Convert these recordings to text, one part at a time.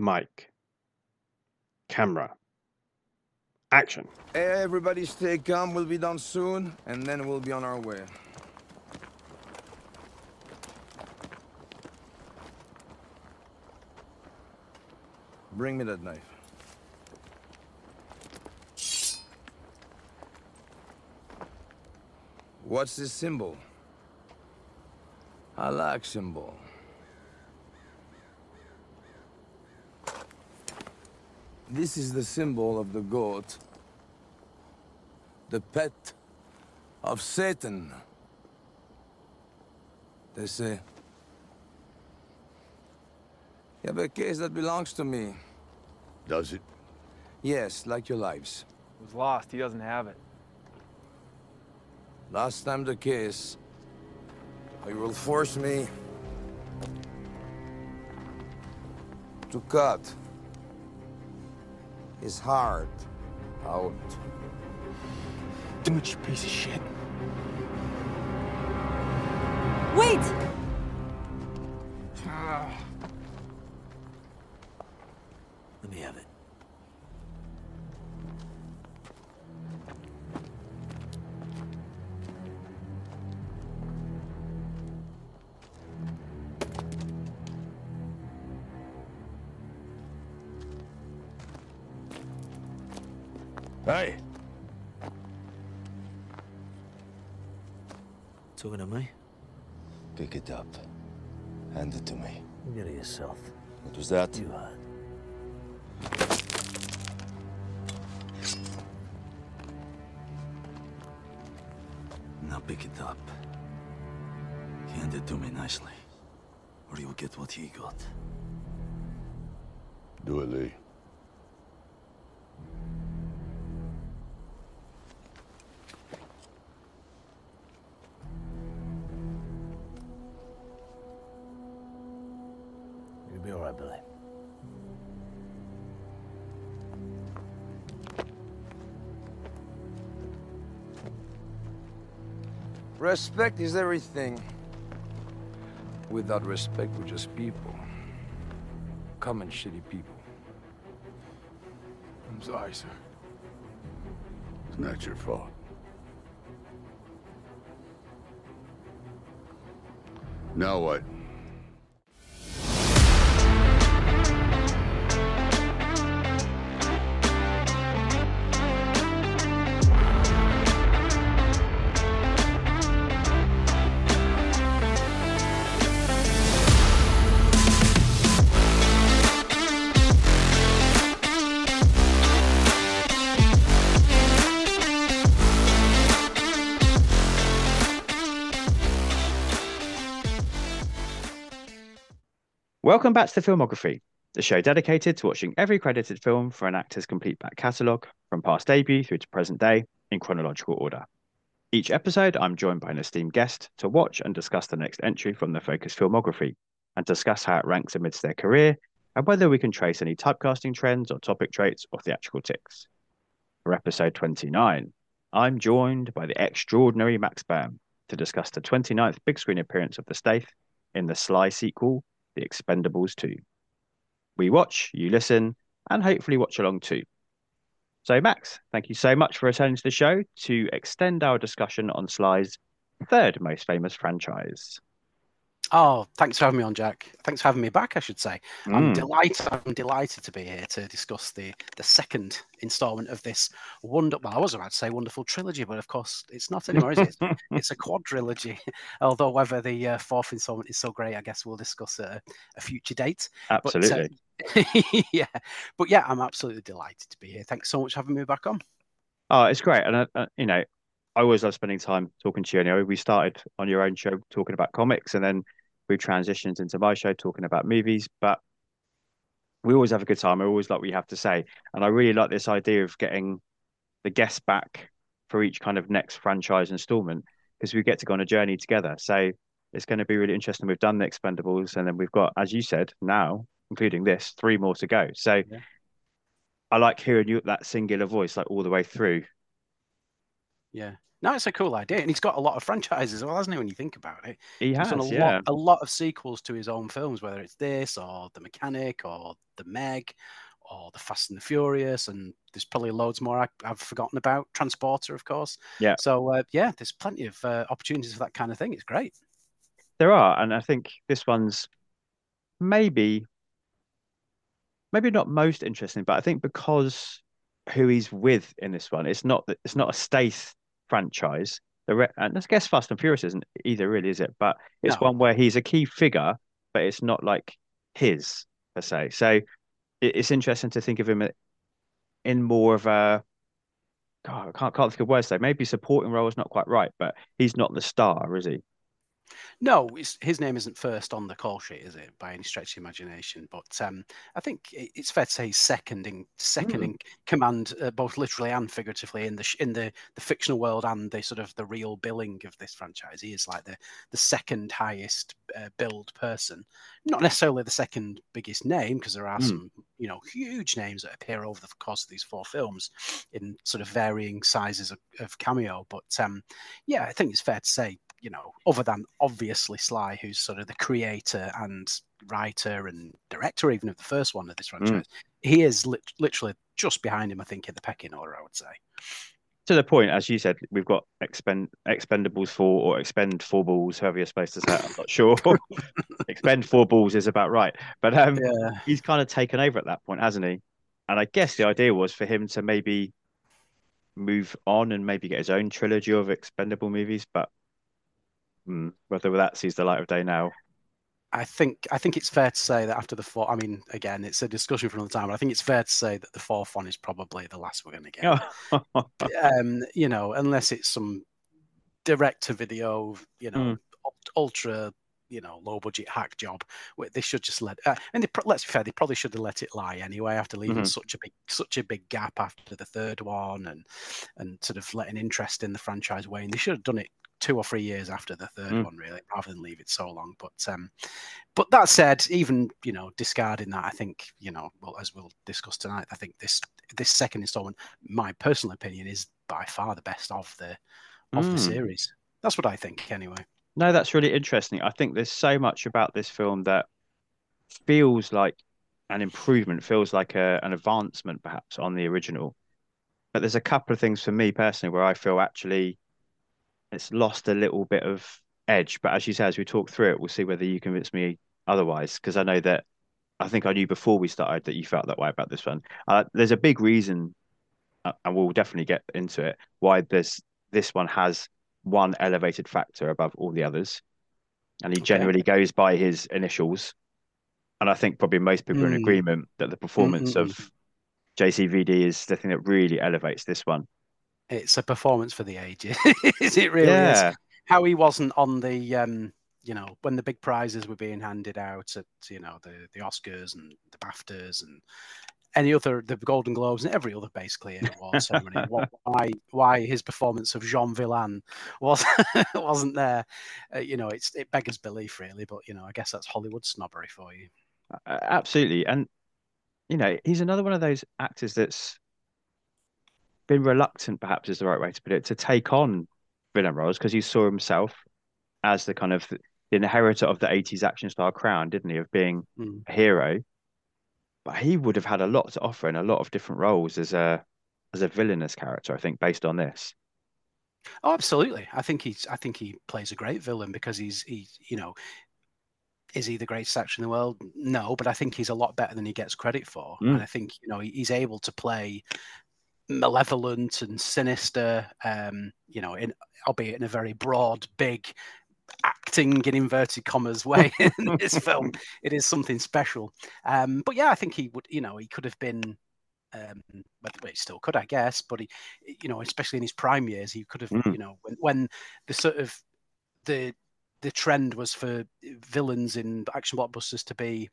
mic, camera, action. Everybody stay calm. We'll be done soon, and then we'll be on our way. Bring me that knife. What's this symbol? I like symbol. This is the symbol of the goat. The pet of Satan. They say. You have a case that belongs to me. Does it? Yes, like your lives. It was lost. He doesn't have it. Last time the case. You will force me to cut his heart out. Do it, you piece of shit. Wait! That? Respect is everything. Without respect, we're just people. Common shitty people. I'm sorry, sir. It's not your fault. Now what? Welcome back to the Filmography, the show dedicated to watching every credited film for an actor's complete back catalogue, from past debut through to present day, in chronological order. Each episode, I'm joined by an esteemed guest to watch and discuss the next entry from the Focus Filmography and discuss how it ranks amidst their career and whether we can trace any typecasting trends or topic traits or theatrical ticks. For episode 29, I'm joined by the extraordinary Max Byrne to discuss the 29th big screen appearance of the Stath in the Sly sequel, The Expendables 2. We watch, you listen, and hopefully watch along too. So, Max, thank you so much for returning to the show to extend our discussion on Sly's third most famous franchise. Oh, thanks for having me on, Jack. Thanks for having me back, I should say. I'm Mm. delighted. I'm delighted to be here to discuss the the second instalment of this wonderful. Well, I was about to say wonderful trilogy, but of course it's not anymore, is it? It's, a quadrilogy. Although whether the uh, fourth installment is so great, I guess we'll discuss at a, a future date. But, uh, Absolutely. yeah, but yeah, I'm absolutely delighted to be here. Thanks so much for having me back on. Oh, it's great. And, uh, uh, you know, I always love spending time talking to you anyway. We started on your own show talking about comics and then we transitioned into my show talking about movies. But we always have a good time. I always like what you have to say. And I really like this idea of getting the guests back for each kind of next franchise installment because we get to go on a journey together. So it's going to be really interesting. We've done the Expendables and then we've got, as you said, now, including this, three more to go. So Yeah. I like hearing you that singular voice like all the way through. Yeah. No, it's a cool idea, and he's got a lot of franchises as well, hasn't he? When you think about it, He has, done a yeah. lot, a lot of sequels to his own films, whether it's this or The Mechanic or The Meg or The Fast and the Furious, and there's probably loads more I, I've forgotten about. Transporter, of course. Yeah. So uh, yeah, there's plenty of uh, opportunities for that kind of thing. It's great. There are, and I think this one's maybe maybe not most interesting, but I think because who he's with in this one, it's not that it's not a Stath franchise. The re- and I guess Fast and Furious isn't either, really, is it? But it's No. one where he's a key figure, but it's not like his per se. So it, it's interesting to think of him uh, in more of a God, I can't can't think of words though. Maybe supporting role is not quite right, but he's not the star, is he? No, his name isn't first on the call sheet, is it, by any stretch of the imagination? But um, I think it's fair to say he's second in second Hmm. in command, uh, both literally and figuratively, in the in the, the fictional world and the sort of the real billing of this franchise. He is like the the second highest uh, billed person, not necessarily the second biggest name, because there are Hmm. some you know huge names that appear over the course of these four films in sort of varying sizes of, of cameo. But um, yeah, I think it's fair to say, you know, other than obviously Sly, who's sort of the creator and writer and director even of the first one of this franchise, he is lit- literally just behind him, I think, in the pecking order, I would say. to the point, as you said, we've got expend expendables four or expend four balls, however you're supposed to say it. I'm not sure. expend four balls is about right. But um Yeah. he's kind of taken over at that point, hasn't he? And I guess the idea was for him to maybe move on and maybe get his own trilogy of expendable movies, but hmm, whether that sees the light of day now. I think I think it's fair to say that after the four, I mean, again, it's a discussion for another time, but I think it's fair to say that the fourth one is probably the last we're going to get. um, you know, unless it's some direct to video, you know, Mm. ultra, you know, low budget hack job. They should just let. Uh, and they, let's be fair, they probably should have let it lie anyway after leaving Mhm. such a big, such a big gap after the third one, and and sort of letting interest in the franchise wane. They should have done it two or three years after the third Mm. one, really, rather than leave it so long. But um, but that said, even you know, discarding that, I think you know, well, as we'll discuss tonight, I think this this second installment, my personal opinion, is by far the best of the of the Mm. series. That's what I think, anyway. No, that's really interesting. I think there's so much about this film that feels like an improvement, feels like a, an advancement perhaps on the original. But there's a couple of things for me personally where I feel actually it's lost a little bit of edge. But as you say, as we talk through it, we'll see whether you convince me otherwise. Because I know that I think I knew before we started that you felt that way about this one. Uh, there's a big reason, uh, and we'll definitely get into it, why this this one has one elevated factor above all the others. And he Okay. generally goes by his initials. And I think probably most people are in Mm. agreement that the performance mm, of JCVD is the thing that really elevates this one. It's a performance for the ages. Is it really is. yeah. How he wasn't on the, um, you know, when the big prizes were being handed out at, you know, the the Oscars and the BAFTAs and any other, the Golden Globes and every other basically award ceremony. what, why why his performance of Jean Vilain was wasn't there? Uh, you know, it's it beggars belief really, but you know, I guess that's Hollywood snobbery for you. Uh, Absolutely. And, you know, he's another one of those actors that's been reluctant, perhaps is the right way to put it, to take on villain roles because he saw himself as the kind of the inheritor of the 80s action star crown, didn't he, of being Mm. a hero. But he would have had a lot to offer in a lot of different roles as a as a villainous character, I think, based on this. Oh, absolutely. I think he's. I think he plays a great villain because he's. He, you know, is he the greatest actor in the world? No, but I think he's a lot better than he gets credit for. Mm. And I think you know he's able to play malevolent and sinister. Um, you know, in albeit in a very broad, big acting in inverted commas way in this film. It is something special. Um, but yeah, I think he would. You know, he could have been um, but he still could, I guess. But he, you know, especially in his prime years, he could have, Mm. you know, when, when the sort of the the trend was for villains in action blockbusters to be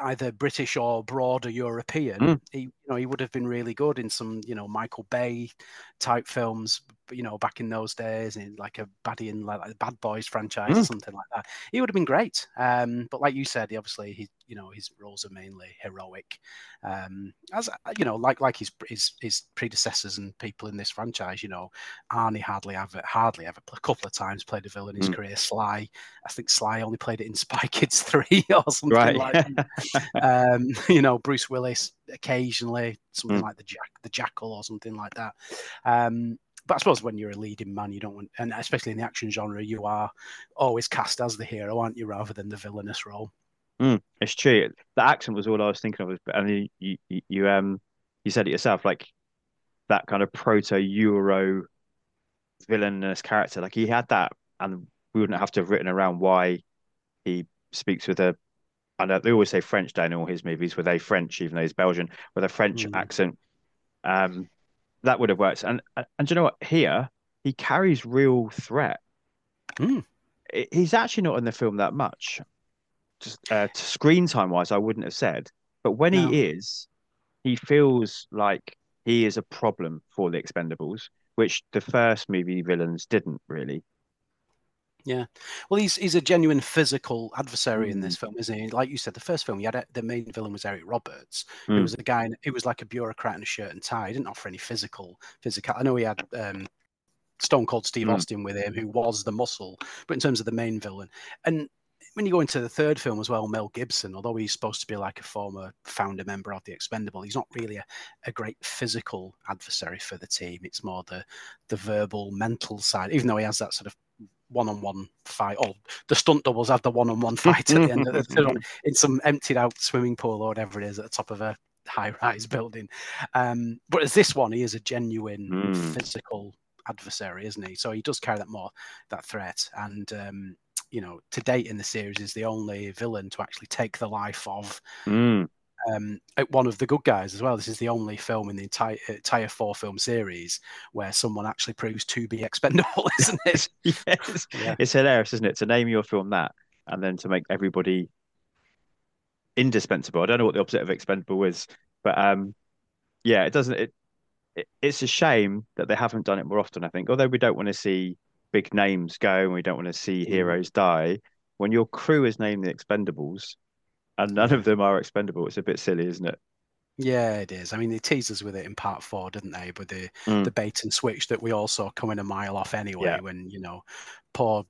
either British or broader European. Mm. He, you know, he would have been really good in some, you know, Michael Bay type films. You know, back in those days in like a baddie in like, like Bad Boys franchise or something like that. He would have been great. Um, but like you said, he obviously he, you know, his roles are mainly heroic. Um, as you know, like like his his his predecessors and people in this franchise, you know, Arnie hardly ever hardly ever a couple of times played a villain in his Mm. career. Sly, I think Sly only played it in Spy Kids three or something Right. like that. um, you know, Bruce Willis occasionally something Mm. like the Jack, the Jackal or something like that. Um, but I suppose when you're a leading man, you don't want, and especially in the action genre, you are always cast as the hero, aren't you, rather than the villainous role. It's true. The accent was all I was thinking of. And you, you, you- um, you said it yourself, like that kind of proto-Euro villainous character. Like he had that, and we wouldn't have to have written around why he speaks with a. I know they always say French down in all his movies with a French, even though he's Belgian, with a French Mm. accent. Um, that would have worked. And and do you know what? Here he carries real threat. Mm. He's actually not in the film that much. Just uh, screen time wise, I wouldn't have said. But when No. he is, he feels like he is a problem for the Expendables, which the first movie villains didn't really. Yeah, well, he's he's a genuine physical adversary in Mm. this film, isn't he? Like you said, the first film, you had a, the main villain was Eric Roberts, Mm. was a guy. It was like a bureaucrat in a shirt and tie. He didn't offer any physical physical. I know he had um, Stone Cold Steve Mm. Austin with him, who was the muscle, but in terms of the main villain, and when you go into the third film as well, Mel Gibson, although he's supposed to be like a former founder member of the Expendable, he's not really a, a great physical adversary for the team. It's more the the verbal, mental side, even though he has that sort of one-on-one fight. Or the stunt doubles have the one-on-one fight at the end of the in some emptied-out swimming pool or whatever it is at the top of a high-rise building. Um, but as this one, he is a genuine Mm. physical adversary, isn't he? So he does carry that more that threat and. Um, you know, to date in the series, is the only villain to actually take the life of Mm. Um, one of the good guys as well. This is the only film in the entire entire four film series where someone actually proves to be expendable, isn't it? yes. Yeah. It's hilarious, isn't it? To name your film that and then to make everybody indispensable. I don't know what the opposite of expendable is, but um, yeah, it doesn't. It, it it's a shame that they haven't done it more often. I think, although we don't want to see big names go and we don't want to see heroes die. When your crew is named the Expendables, and none of them are expendable, it's a bit silly, isn't it? Yeah, it is. I mean, they teased us with it in part four, didn't they? With the Mm. the bait and switch that we all saw coming a mile off anyway. Yeah. When you know, poor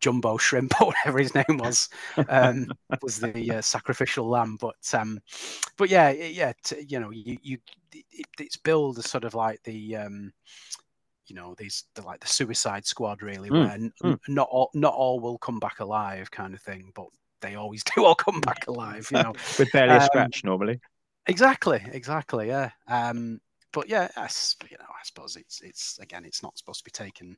Jumbo Shrimp or whatever his name was, um, was the uh, sacrificial lamb. But um, but yeah, yeah, t- you know, you you it, it's billed as sort of like the um, you know, these the like the Suicide Squad, really, Mm, where n- mm. not all not all will come back alive, kind of thing. But they always do all come back alive, you know. With barely a Um, scratch normally. Exactly, exactly, yeah. Um, but yeah, I, s- you know, I suppose it's it's again, it's not supposed to be taken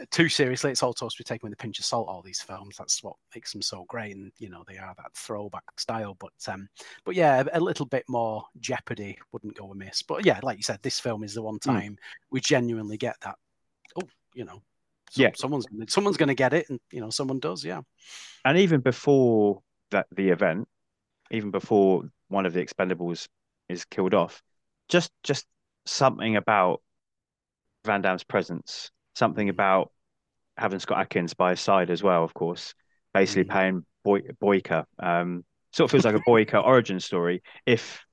uh, too seriously. It's all supposed to be taken with a pinch of salt. All these films, that's what makes them so great, and you know, they are that throwback style. But um, but yeah, a, little bit more jeopardy wouldn't go amiss. But yeah, like you said, this film is the one Hmm. time we genuinely get that. Oh, you know, Yeah. someone's someone's going to get it, and you know, someone does. Yeah, And even before that, the event, even before one of the Expendables is killed off, just just something about Van Damme's presence, something about having Scott Adkins by his side as well, of course, basically Mhm. playing Boy, Boyka. Um, sort of feels like a Boyka origin story if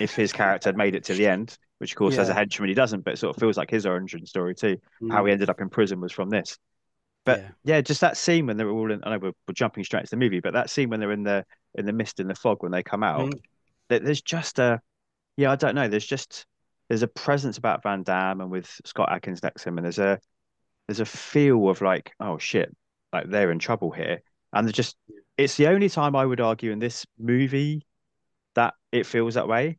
if his character had made it to the end, which of course as a henchman he doesn't, but it sort of feels like his origin story too. How Mm, he ended up in prison was from this. But yeah. yeah, just that scene when they're all in. I know we're, we're jumping straight into the movie, but that scene when they're in the in the mist and the fog when they come out, Mm. there- there's just a yeah, I don't know. There's just there's a presence about Van Damme and with Scott Adkins next to him, and there's a there's a feel of like oh shit, like they're in trouble here, and they're just it's the only time I would argue in this movie that it feels that way.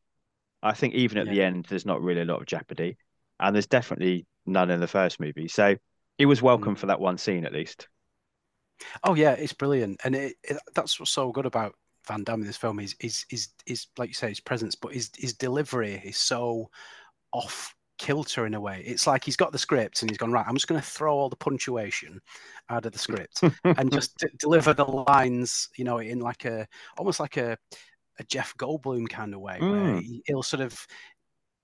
I think even at Yeah. the end, there's not really a lot of jeopardy, and there's definitely none in the first movie. So it was hmm. welcome for that one scene at least. Oh yeah, it's brilliant, and it, it, that's what's so good about Van Damme in this film is is is is like you say his presence, but his his delivery is so off kilter in a way. It's like he's got the script and he's gone right. I'm just going to throw all the punctuation out of the script and just d- deliver the lines, you know, in like a almost like a a Jeff Goldblum kind of way, where Mm. he, he'll sort of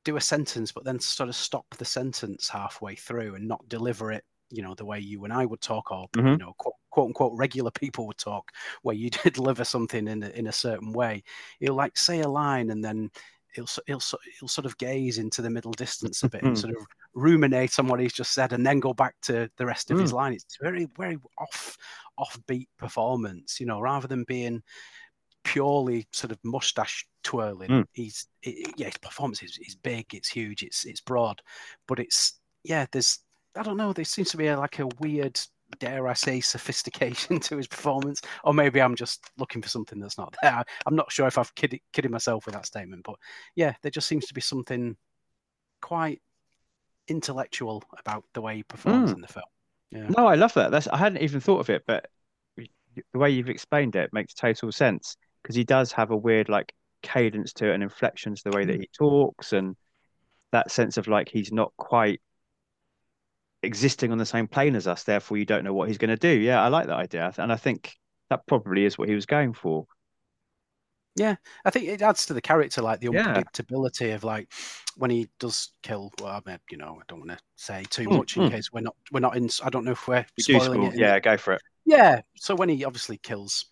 do a sentence, but then sort of stop the sentence halfway through and not deliver it, you know, the way you and I would talk, or you Mhm. know, quote, quote unquote, regular people would talk, where you deliver something in a, in a certain way. He'll like say a line and then he'll he'll he'll sort of gaze into the middle distance a bit and sort of ruminate on what he's just said, and then go back to the rest of his line. It's very very off offbeat performance, you know, rather than being purely sort of mustache twirling. Mm. He's it, yeah, his performance is, is big, it's huge, it's it's broad, but it's yeah, there's I don't know, there seems to be a, like a weird, dare I say, sophistication to his performance, or maybe I'm just looking for something that's not there. I'm not sure if I've kidded, kidded myself with that statement, but yeah, there just seems to be something quite intellectual about the way he performs Mm. in the film. Yeah. No, I love that. That's I hadn't even thought of it, but the way you've explained it makes total sense because he does have a weird like cadence to it and inflections the way that he talks and that sense of like he's not quite existing on the same plane as us, therefore you don't know what he's going to do. Yeah, I like that idea. And I think that probably is what he was going for. Yeah, I think it adds to the character, like the Yeah. unpredictability of like when he does kill. Well, I mean, you know, I don't want to say too Mm, much in mm. case we're not we're not in. I don't know if we're spoiling it. Yeah, go for it. yeah. So when he obviously kills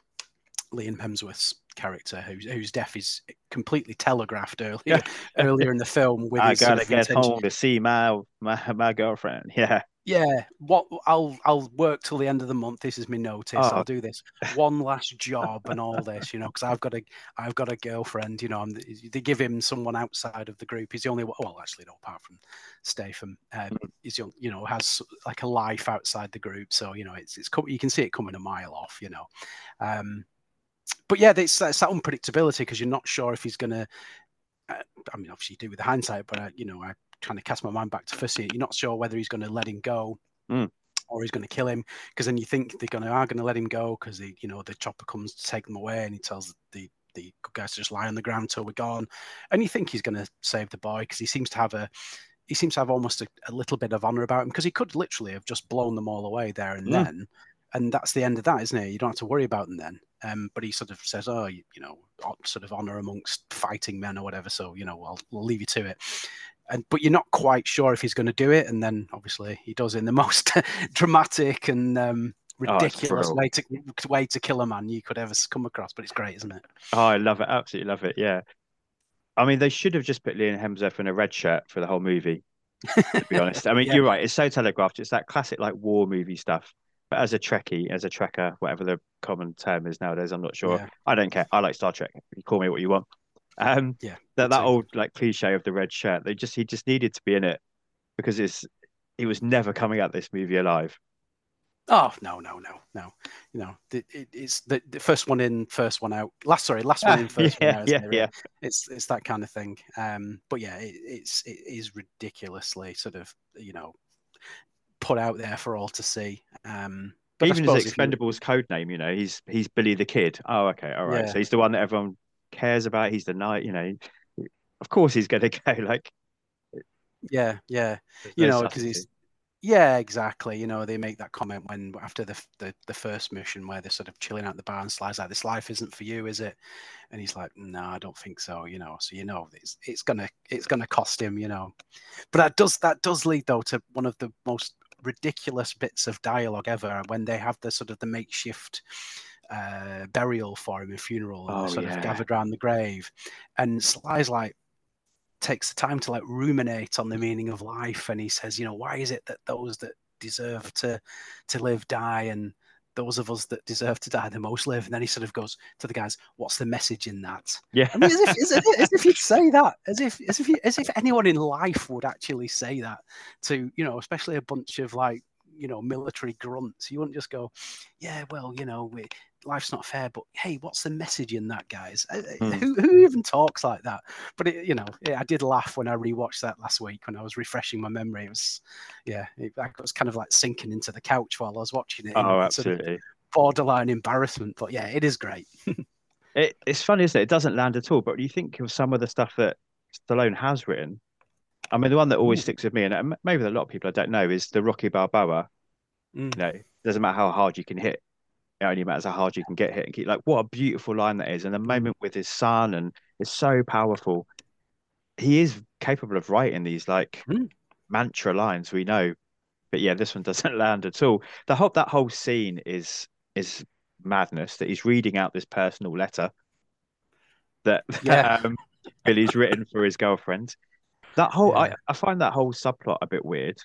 Liam Hemsworth's character, whose whose death is completely telegraphed earlier earlier in the film with I gotta get intention- home to see my my my girlfriend. Yeah. Yeah, what I'll I'll work till the end of the month. This is my notice. Oh. I'll do this one last job and all this, you know, because I've got a I've got a girlfriend. You know, I'm, they give him someone outside of the group. He's the only. Well, actually, no, apart from Statham, um, he's the you know has like a life outside the group. So you know, it's it's you can see it coming a mile off. You know, um, but yeah, it's, it's that unpredictability because you're not sure if he's gonna. Uh, I mean, obviously, you do with the hindsight, but I, you know, I kind of cast my mind back to scene. You're not sure whether he's going to let him go Mm. or he's going to kill him because then you think they're going to are going to let him go because the you know the chopper comes to take them away and he tells the the good guys to just lie on the ground till we're gone, and you think he's going to save the boy because he seems to have a he seems to have almost a, a little bit of honor about him because he could literally have just blown them all away there and Mm. then, and that's the end of that, isn't it? You don't have to worry about them then. Um, but he sort of says, "Oh, you, you know, sort of honor amongst fighting men or whatever." So you know, I'll, I'll leave you to it. And but you're not quite sure if he's going to do it, and then obviously he does in the most dramatic and um, Oh, ridiculous brilliant. way to way to kill a man you could ever come across. But it's great, isn't it? Oh, I love it. Absolutely love it. Yeah. I mean, they should have just put Liam Hemsworth in a red shirt for the whole movie, to be honest. I mean, Yeah. you're right. It's so telegraphed. It's that classic like war movie stuff. But as a Trekkie, as a Trekker, whatever the common term is nowadays, I'm not sure. Yeah. I don't care. I like Star Trek. You call me what you want. Um, Yeah, that that old like cliche of the red shirt. They just he just needed to be in it because it's he was never coming out this movie alive. Oh no, no, no, no. You know, it, it, it's the, the first one in, first one out. Last, sorry, last one in, first one yeah, out. yeah, it, yeah. It's it's that kind of thing. Um, but yeah, it, it's it is ridiculously sort of you know put out there for all to see. Um, but Even his if you- Expendables code name, you know, he's he's Billy the Kid. Oh, okay, all right. Yeah. So he's the one that everyone cares about. He's the knight, you know. Of course, he's going to go like yeah, yeah, you know, because he's. Yeah, exactly. You know, they make that comment when after the, the the first mission where they're sort of chilling out the bar and Sly's like, "This life isn't for you, is it?" And he's like, "No, I don't think so." You know, so you know it's it's gonna it's gonna cost him. You know, but that does that does lead though to one of the most ridiculous bits of dialogue ever when they have the sort of the makeshift uh, burial for him and funeral and Oh, sort yeah. of gathered around the grave, and Sly's like takes the time to like ruminate on the meaning of life and he says you know why is it that those that deserve to to live die and those of us that deserve to die the most live and then he sort of goes to the guys what's the message in that Yeah. I mean, as if, as if, as if you'd say that, as if, as if, you, as if anyone in life would actually say that to, you know, especially a bunch of like, you know, military grunts. You wouldn't just go, yeah, well, you know, we, life's not fair, but hey, what's the message in that, guys? Hmm. Who, who even talks like that? But it, you know, yeah, I did laugh when I rewatched that last week when I was refreshing my memory. It was, yeah, it, I was kind of like sinking into the couch while I was watching it. Oh, sort of absolutely. borderline embarrassment, but yeah, it is great. It, it's funny, isn't it? It doesn't land at all. But you think of some of the stuff that Stallone has written, I mean, the one that always Mm. sticks with me, and uh, maybe a lot of people I don't know, is the Rocky Balboa. Mm. You know, it doesn't matter how hard you can hit. It only matters how hard you can get hit and keep. Like, what a beautiful line that is. And the moment with his son, and it's so powerful. he is capable of writing these like Mm. mantra lines we know. But yeah, this one doesn't land at all. The whole that whole scene is is madness that he's reading out this personal letter that Yeah. um, Billy's written for his girlfriend. That whole I, I find that whole subplot a bit weird.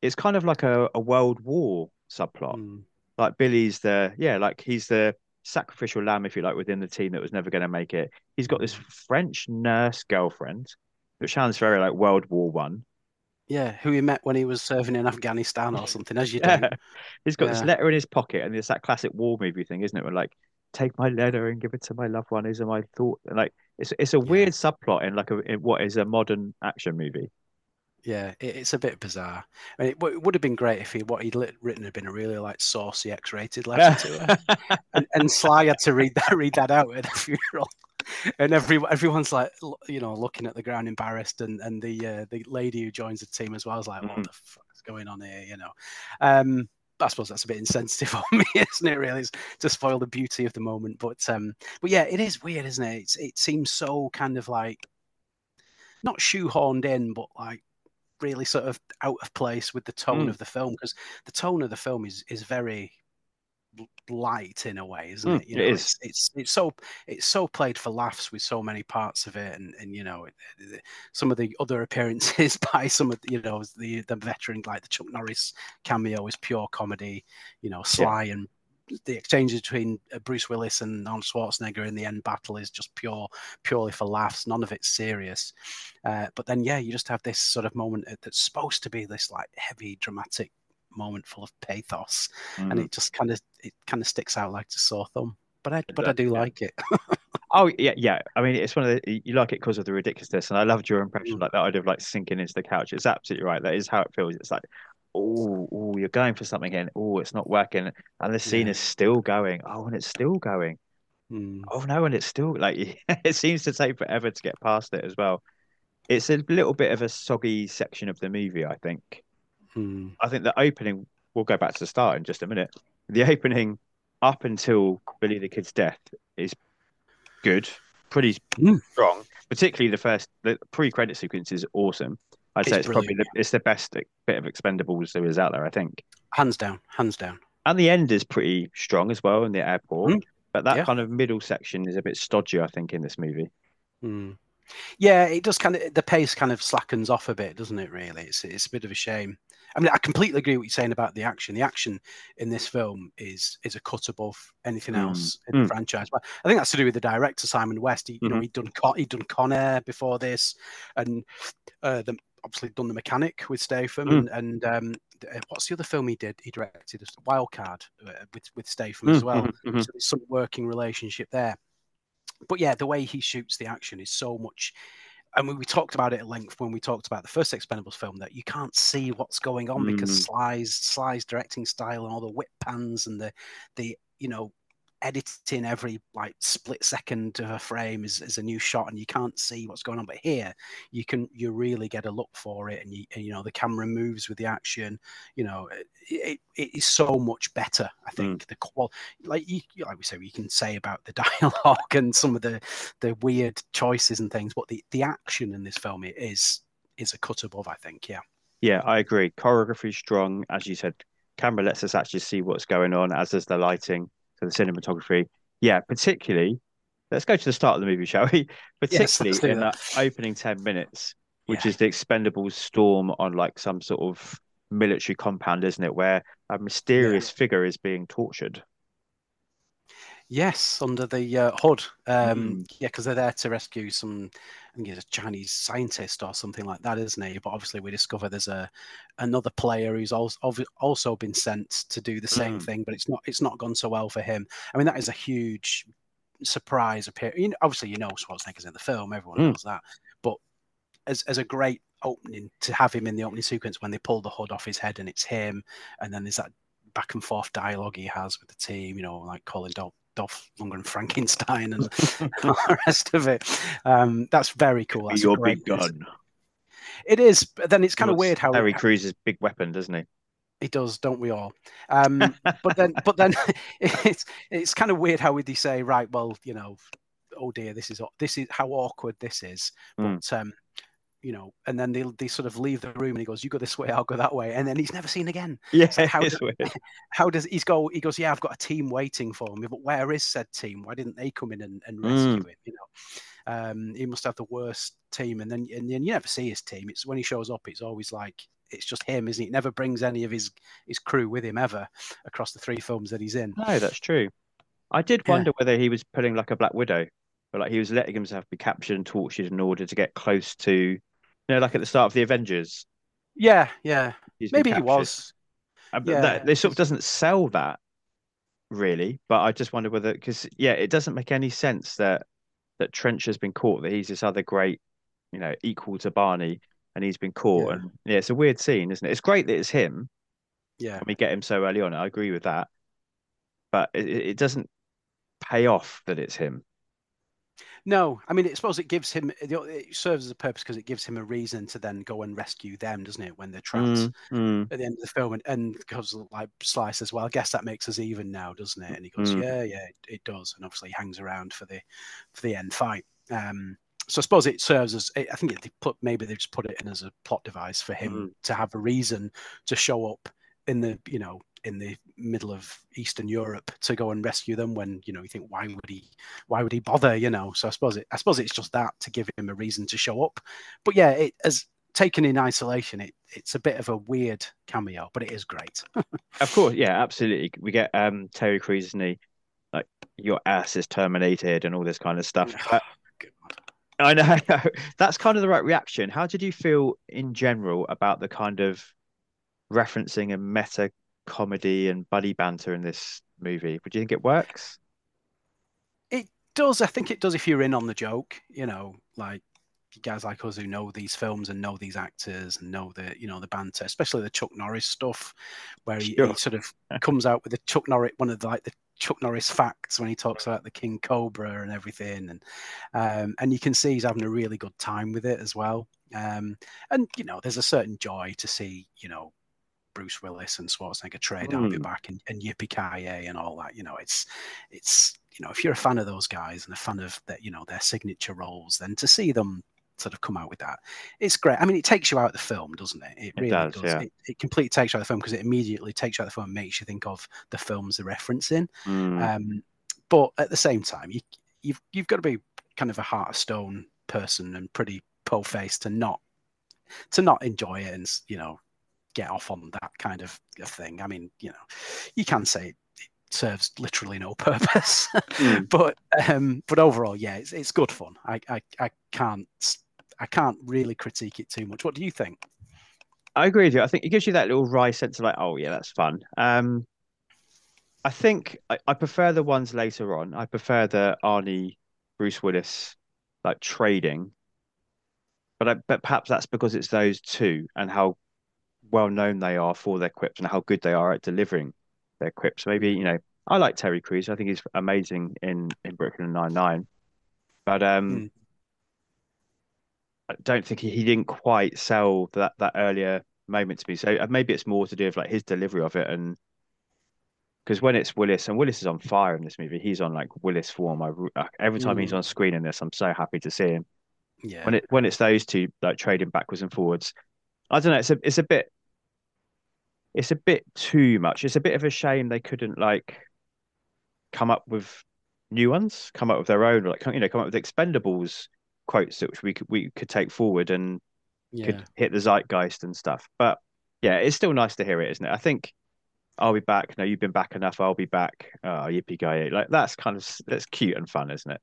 It's kind of like a, a world war subplot. Mm. Like Billy's the yeah, like he's the sacrificial lamb, if you like, within the team that was never going to make it. He's got this French nurse girlfriend, which sounds very like World War One. Yeah, who he met when he was serving in Afghanistan or something, as you do. He's got this letter in his pocket, and it's that classic war movie thing, isn't it? Where like, take my letter and give it to my loved one. These are my thoughts. And like, it's it's a Yeah. weird subplot in like a in what is a modern action movie. Yeah, it, it's a bit bizarre. I mean, it, w- it would have been great if he, what he'd lit, written had been a really like saucy X-rated letter to her, and, and Sly had to read that read that out at the funeral, and every everyone's like, you know, looking at the ground embarrassed, and and the uh, the lady who joins the team as well is like, what Mhm. the fuck's going on here, you know? Um, I suppose that's a bit insensitive on me, isn't it? Really, it's to spoil the beauty of the moment. But um, but yeah, it is weird, isn't it? It's, it seems so kind of like not shoehorned in, but like really sort of out of place with the tone Mm. of the film because the tone of the film is is very light in a way, isn't Mm, it? You know, is. it's it's it's so it's so played for laughs with so many parts of it, and and you know it- it- some of the other appearances by some of the, you know the the veteran like the Chuck Norris cameo is pure comedy, you know Sly and the exchanges between uh, Bruce Willis and Arnold Schwarzenegger in the end battle is just pure purely for laughs. None of it's serious. Uh, but then, yeah, you just have this sort of moment that's supposed to be this like heavy, dramatic moment full of pathos, and Mm. it just kind of it kind of sticks out like a sore thumb. But I but I do yeah. like it. Oh yeah, yeah. I mean, it's one of the you like it because of the ridiculousness, and I loved your impression, Mm. like that idea of like sinking into the couch. It's absolutely right. That is how it feels. It's like, oh, oh, you're going for something, and oh, it's not working, and the scene Yeah. is still going. Oh, and it's still going. Mm, Oh no, and it's still like it seems to take forever to get past it as well. It's a little bit of a soggy section of the movie, I think. mm, I think the opening. We'll go back to the start in just a minute. The opening up until Billy the Kid's death is good, pretty Mm. strong. Particularly the first, the pre-credit sequence is awesome. I'd say It's it's probably the, it's the best bit of Expendables there is out there. I think, hands down, hands down. and the end is pretty strong as well in the airport. Mm. But that Yeah. kind of middle section is a bit stodgy, I think, in this movie. Mm. Yeah, it does kind of the pace kind of slackens off a bit, doesn't it? Really, it's it's a bit of a shame. I mean, I completely agree with what you're saying about the action. The action in this film is is a cut above anything Mm, else in the mm. franchise. But I think that's to do with the director Simon West. He, You know, Mhm. he'd done Con, he'd done Con Air before this, and uh, the, obviously done the Mechanic with Statham, Mm. and and um, uh, what's the other film he did? He directed Wildcard uh, with with Statham as Mm, well. mhm, mhm. So there's some working relationship there. But yeah, the way he shoots the action is so much. And mean, we talked about it at length when we talked about the first Expendables film that you can't see what's going on because Mm. Sly's Sly's directing style and all the whip pans and the the you know editing every like split second of a frame is, is a new shot and you can't see what's going on. But here you can you really get a look for it and you, and, you know the camera moves with the action. You know it, it, it is so much better i hmm. think. The qual like you like we say we can say about the dialogue and some of the the weird choices and things but the the action in this film it is is a cut above i think yeah. Yeah, I agree. Choreography strong, as you said. Camera lets us actually see what's going on, as does the lighting, so the cinematography. Yeah, particularly. Let's go to the start of the movie, shall we? Particularly do in that. that opening ten minutes, which Yeah. is the Expendables storm on like some sort of military compound, isn't it? Where a mysterious figure is being tortured. Yes, under the uh, hood. Um, Mm. Yeah, because they're there to rescue some. I think he's a Chinese scientist or something like that, isn't he? But obviously, we discover there's a another player who's also also been sent to do the same Mm. thing, but it's not it's not gone so well for him. I mean, that is a huge surprise appear. You know, obviously, you know Schwarzenegger's in the film. Everyone Mm. knows that. But as as a great opening to have him in the opening sequence when they pull the hood off his head and it's him, and then there's that back and forth dialogue he has with the team. You know, like calling Dolph, Dolph Lundgren Frankenstein and all the rest of it. Um, that's very cool. That's Your great big gun. It is, but then it's kind of weird how Terry Crews's big weapon, doesn't he? he does, don't we all? Um, but then, but then it's it's kind of weird how would they say, right? Well, you know, oh dear, this is this is how awkward this is. Mm. But um, you know, and then they they sort of leave the room and he goes, "You go this way, I'll go that way," and then he's never seen again. Yeah, how do-. How does he's go? He goes, "Yeah, I've got a team waiting for me, but where is said team? Why didn't they come in and, and rescue him?" You know, um, he must have the worst team, and then and then you never see his team. It's when he shows up, it's always like it's just him, isn't he? He never brings any of his his crew with him ever across the three films that he's in. No, that's true. I did Yeah. wonder whether he was pulling like a Black Widow, or like he was letting himself be captured and tortured in order to get close to, you know, like at the start of the Avengers. Yeah, yeah, maybe he was. Uh, but Yeah, that, they sort of doesn't sell that really, but I just wonder whether because yeah, it doesn't make any sense that that Trench has been caught, that he's this other great, you know, equal to Barney, and he's been caught, Yeah. and yeah, it's a weird scene, isn't it? It's great that it's him, Yeah, and we get him so early on. I agree with that, but it it doesn't pay off that it's him. No, I mean, I suppose it gives him it serves as a purpose because it gives him a reason to then go and rescue them, doesn't it? When they're trapped Mm, mm. at the end of the film, and, and because like Slice as well, I guess that makes us even now, doesn't it? And he goes, Mm. yeah, yeah, it, it does, and obviously he hangs around for the for the end fight. Um, so I suppose it serves as I think it, they put maybe they just put it in as a plot device for him Mm. to have a reason to show up in the you know in the middle of Eastern Europe to go and rescue them when you know you think why would he why would he bother you know so I suppose it I suppose it's just that to give him a reason to show up but yeah it as taken in isolation it it's a bit of a weird cameo but it is great Of course, yeah, absolutely. We get um Terry Crews and he like your ass is terminated and all this kind of stuff. But I know that's kind of the right reaction. How did you feel in general about the kind of referencing and meta comedy and buddy banter in this movie? Would you think it works? it does I think it does if you're in on the joke you know like guys like us who know these films and know these actors and know the you know the banter especially the Chuck Norris stuff where he, he sort of comes out with the Chuck Norris one of the like the Chuck Norris facts when he talks about the King Cobra and everything and um, and you can see he's having a really good time with it as well um, and you know there's a certain joy to see you know Bruce Willis and Schwarzenegger trade I'll be Mm. back and, and Yippee Ki and all that you know it's it's you know if you're a fan of those guys and a fan of that you know their signature roles then to see them sort of come out with that it's great. I mean it takes you out of the film doesn't it? It, really does, does, yeah. It, it completely takes you out of the film because it immediately takes you out of the film and makes you think of the films they're referencing. Mm, um, but at the same time you you've you've got to be kind of a heart of stone person and pretty po faced to not to not enjoy it and you know get off on that kind of thing i mean you know you can say it serves literally no purpose Mm. but um but overall yeah it's, it's good fun I, I i can't i can't really critique it too much what do you think I agree with you. I think it gives you that little wry sense of like, oh yeah, that's fun. Um, I think I, I prefer the ones later on. I prefer the Arnie, Bruce Willis, like trading. But I, but perhaps that's because it's those two and how well known they are for their quips and how good they are at delivering their quips. Maybe you know, I like Terry Crews. I think he's amazing in in Brooklyn Nine Nine. But um, Mm. I don't think he, he didn't quite sell that that earlier moment to me. So uh, maybe it's more to do with like his delivery of it and because when it's Willis and Willis is on fire in this movie, he's on like Willis form. I every time he's Mm. on screen in this, I'm so happy to see him. yeah When it when it's those two like trading backwards and forwards, I don't know. It's a it's a bit it's a bit too much. It's a bit of a shame they couldn't like come up with new ones, come up with their own, like you know, come up with Expendables quotes that we could we could take forward and yeah could hit the zeitgeist and stuff. But yeah, it's still nice to hear it, isn't it? I think I'll be back. No, you've been back enough. I'll be back. Oh, yippee guy! Like that's kind of that's cute and fun, isn't it?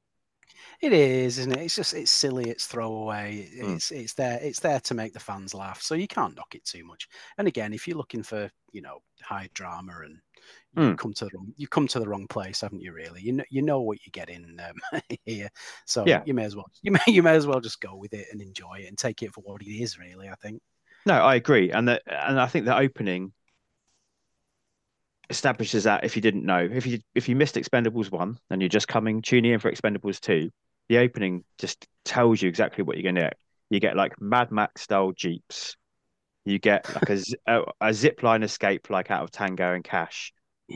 It is, isn't it? It's just it's silly, it's throwaway. Mm. It's it's there it's there to make the fans laugh. So you can't knock it too much. And again, if you're looking for, you know, high drama and you Mm. come to the wrong you come to the wrong place, haven't you really? You know you know what you're getting um, here. So Yeah. you may as well you may you may as well just go with it and enjoy it and take it for what it is, really, I think. No, I agree, and that and I think the opening establishes that if you didn't know, if you if you missed Expendables one and you're just coming tuning in for Expendables two, the opening just tells you exactly what you're gonna get. You get like Mad Max style jeeps. You get like a a, a zip line escape like out of Tango and Cash.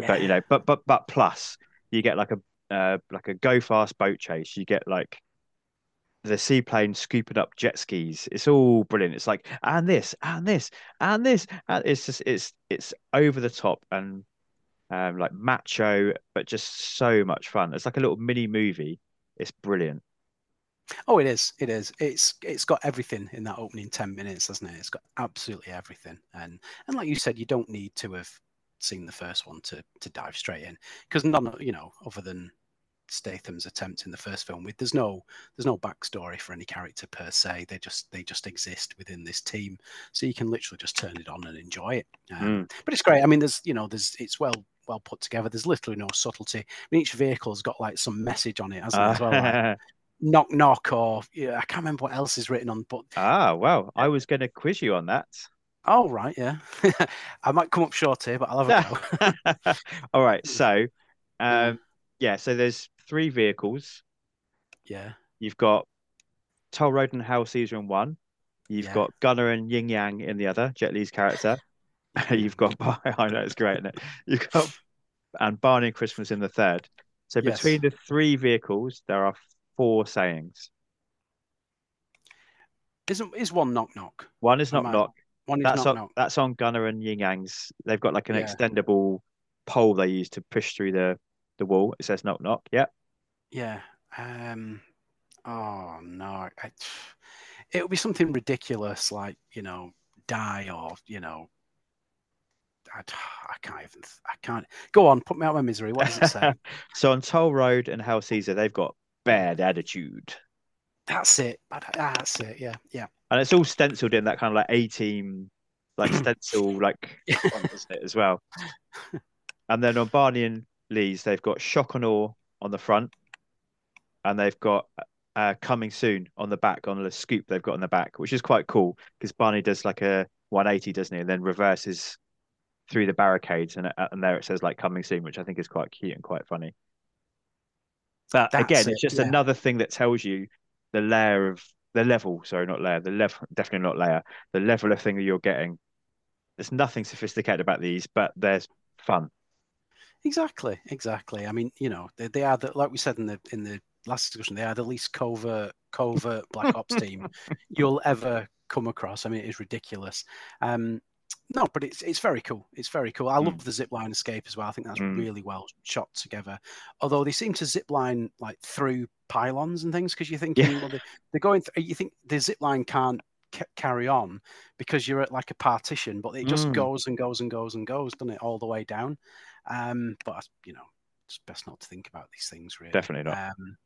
But you know, but but but plus you get like a uh, like a go fast boat chase. You get like the seaplane scooping up jet skis. It's all brilliant. It's like and this and this and this. And it's just it's it's over the top and um, like macho, but just so much fun. It's like a little mini movie. It's brilliant. Oh, it is. It is. It's it's got everything in that opening ten minutes, hasn't it? It's got absolutely everything. And and like you said, you don't need to have seen the first one to to dive straight in because none, you know, other than Statham's attempt in the first film, with there's no there's no backstory for any character per se. They just they just exist within this team, so you can literally just turn it on and enjoy it. Um, But it's great. I mean, there's you know there's it's well well put together. There's literally no subtlety. I mean, each vehicle's got like some message on it, hasn't it, as well? Like, knock knock or yeah, I can't remember what else is written on, but ah, well, I was going to quiz you on that. oh right, yeah, I might come up short here, but I'll have a go. All right, so um, yeah, so there's three vehicles. yeah, You've got Toll Road and Hale Caesar in one. You've Yeah. got Gunner and Yin Yang in the other, Jet Li's character. You've got I know it's great, isn't it? You've got and Barney and Christmas in the third. So Yes. between the three vehicles, there are four sayings. isn't is one knock knock? One is knock knock. One is That's knock on knock. that's on Gunner and Yin Yang's. They've got like an Yeah. extendable pole they use to push through the the wall. It says knock knock. Yeah. Yeah. Um. Oh no. I, it would be something ridiculous like you know die or you know. I, I can't even. I can't. Go on. Put me out of my misery. What does it say? so on Toll Road and Hale Caesar, they've got bad attitude. That's it. That's it. Yeah. Yeah. And it's all stenciled in that kind of like A team, like stencil, like isn't it, as well. And then on Barney and Lee's, they've got shock and awe on the front, and they've got uh, coming soon on the back on the scoop they've got on the back, which is quite cool because Barney does like a 180, doesn't he? And then reverses through the barricades, and uh, and there it says like coming soon, which I think is quite cute and quite funny. But That's again, it, it's just yeah. another thing that tells you the layer of the level. Sorry, not layer. The level, definitely not layer. The level of thing that you're getting. There's nothing sophisticated about these, but there's fun. Exactly, exactly. I mean, you know, they, they are the, like we said in the in the last discussion, they are the least covert covert black ops team you'll ever come across. I mean, it is ridiculous. Um, no, but it's it's very cool. It's very cool. I love the zipline escape as well. I think that's Mm. really well shot together. Although they seem to zipline like through pylons and things because you're thinking, Yeah. well, they, they're going. Th- you think the zipline can't ca- carry on because you're at like a partition, but it just Mm. goes and goes and goes and goes, doesn't it, all the way down? Um, but you know, it's best not to think about these things really. Definitely not. Um,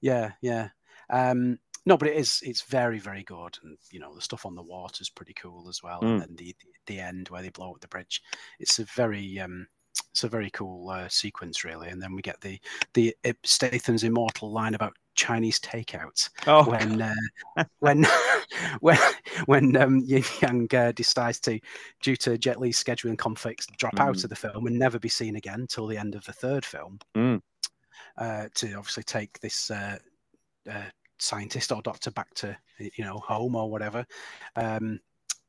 yeah, yeah. Um, no, but it is. It's very, very good, and you know the stuff on the water is pretty cool as well. Mm. And then the the end where they blow up the bridge, it's a very um, it's a very cool uh, sequence, really. And then we get the the Statham's immortal line about Chinese takeout Oh, when uh, when when when um, Yin Yang uh, decides to, due to Jet Li's scheduling conflicts, drop out Mm. of the film and never be seen again until the end of the third film. Mm. Uh, to obviously take this uh, uh, scientist or doctor back to you know home or whatever. Um,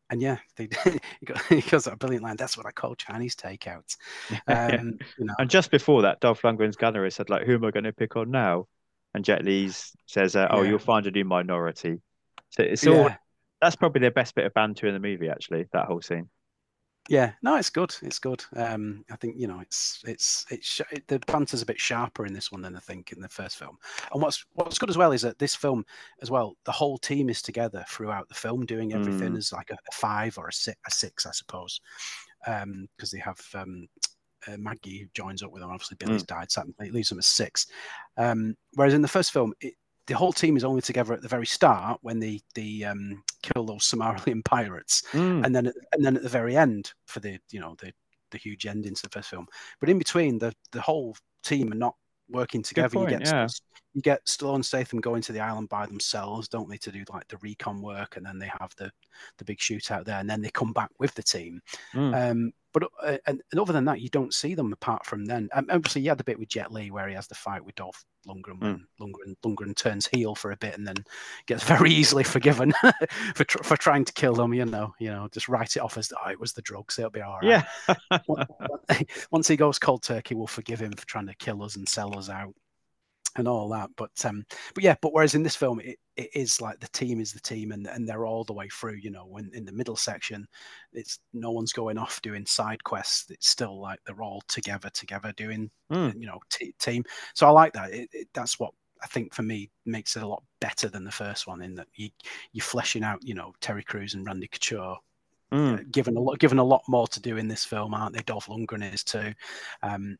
and yeah, they, he, got, he goes that brilliant line. That's what I call Chinese takeout. Um, you know, and just before that, Dolph Lundgren's gunner has said like, "Who am I going to pick on now?" And Jet Li's says, uh, "Oh, Yeah. you'll find a new minority." So it's all yeah, that's probably the best bit of banter in the movie, actually. That whole scene. Yeah, no, it's good. It's good. Um, I think you know, it's it's it's it, the banter's a bit sharper in this one than I think in the first film. And what's what's good as well is that this film, as well, the whole team is together throughout the film, doing everything Mm. as like a, a five or a six, a six, I suppose, because they have um, uh, Maggie who joins up with them. Obviously, Billy's died, so it leaves them as six. Um, whereas in the first film, it, the whole team is only together at the very start when they they um, kill those Somalian pirates Mm. and then and then at the very end for the you know the the huge ending to the first film. But in between, the the whole team are not working together. point, you get yeah. You get Stallone and Statham going to the island by themselves, don't they, to do like the recon work, and then they have the the big shootout there, and then they come back with the team. Mm. Um, but uh, and, and other than that, you don't see them apart from then. Um, obviously, you had the bit with Jet Li where he has the fight with Dolph Lundgren when Lundgren Lundgren turns heel for a bit and then gets very easily forgiven for tr- for trying to kill them. You know, you know, just write it off as oh, it was the drugs. It'll be all right. yeah. Once he goes cold turkey, we'll forgive him for trying to kill us and sell us out. And all that. But um, but yeah, but whereas in this film, it, it is like the team is the team, and and they're all the way through. You know, when in the middle section, it's no one's going off doing side quests. It's still like they're all together, together doing Mm. you know t- team. So I like that. It, it, that's what I think for me makes it a lot better than the first one in that you you're fleshing out you know Terry Crews and Randy Couture Mm. uh, given a lot given a lot more to do in this film, aren't they? Dolph Lundgren is too. Um,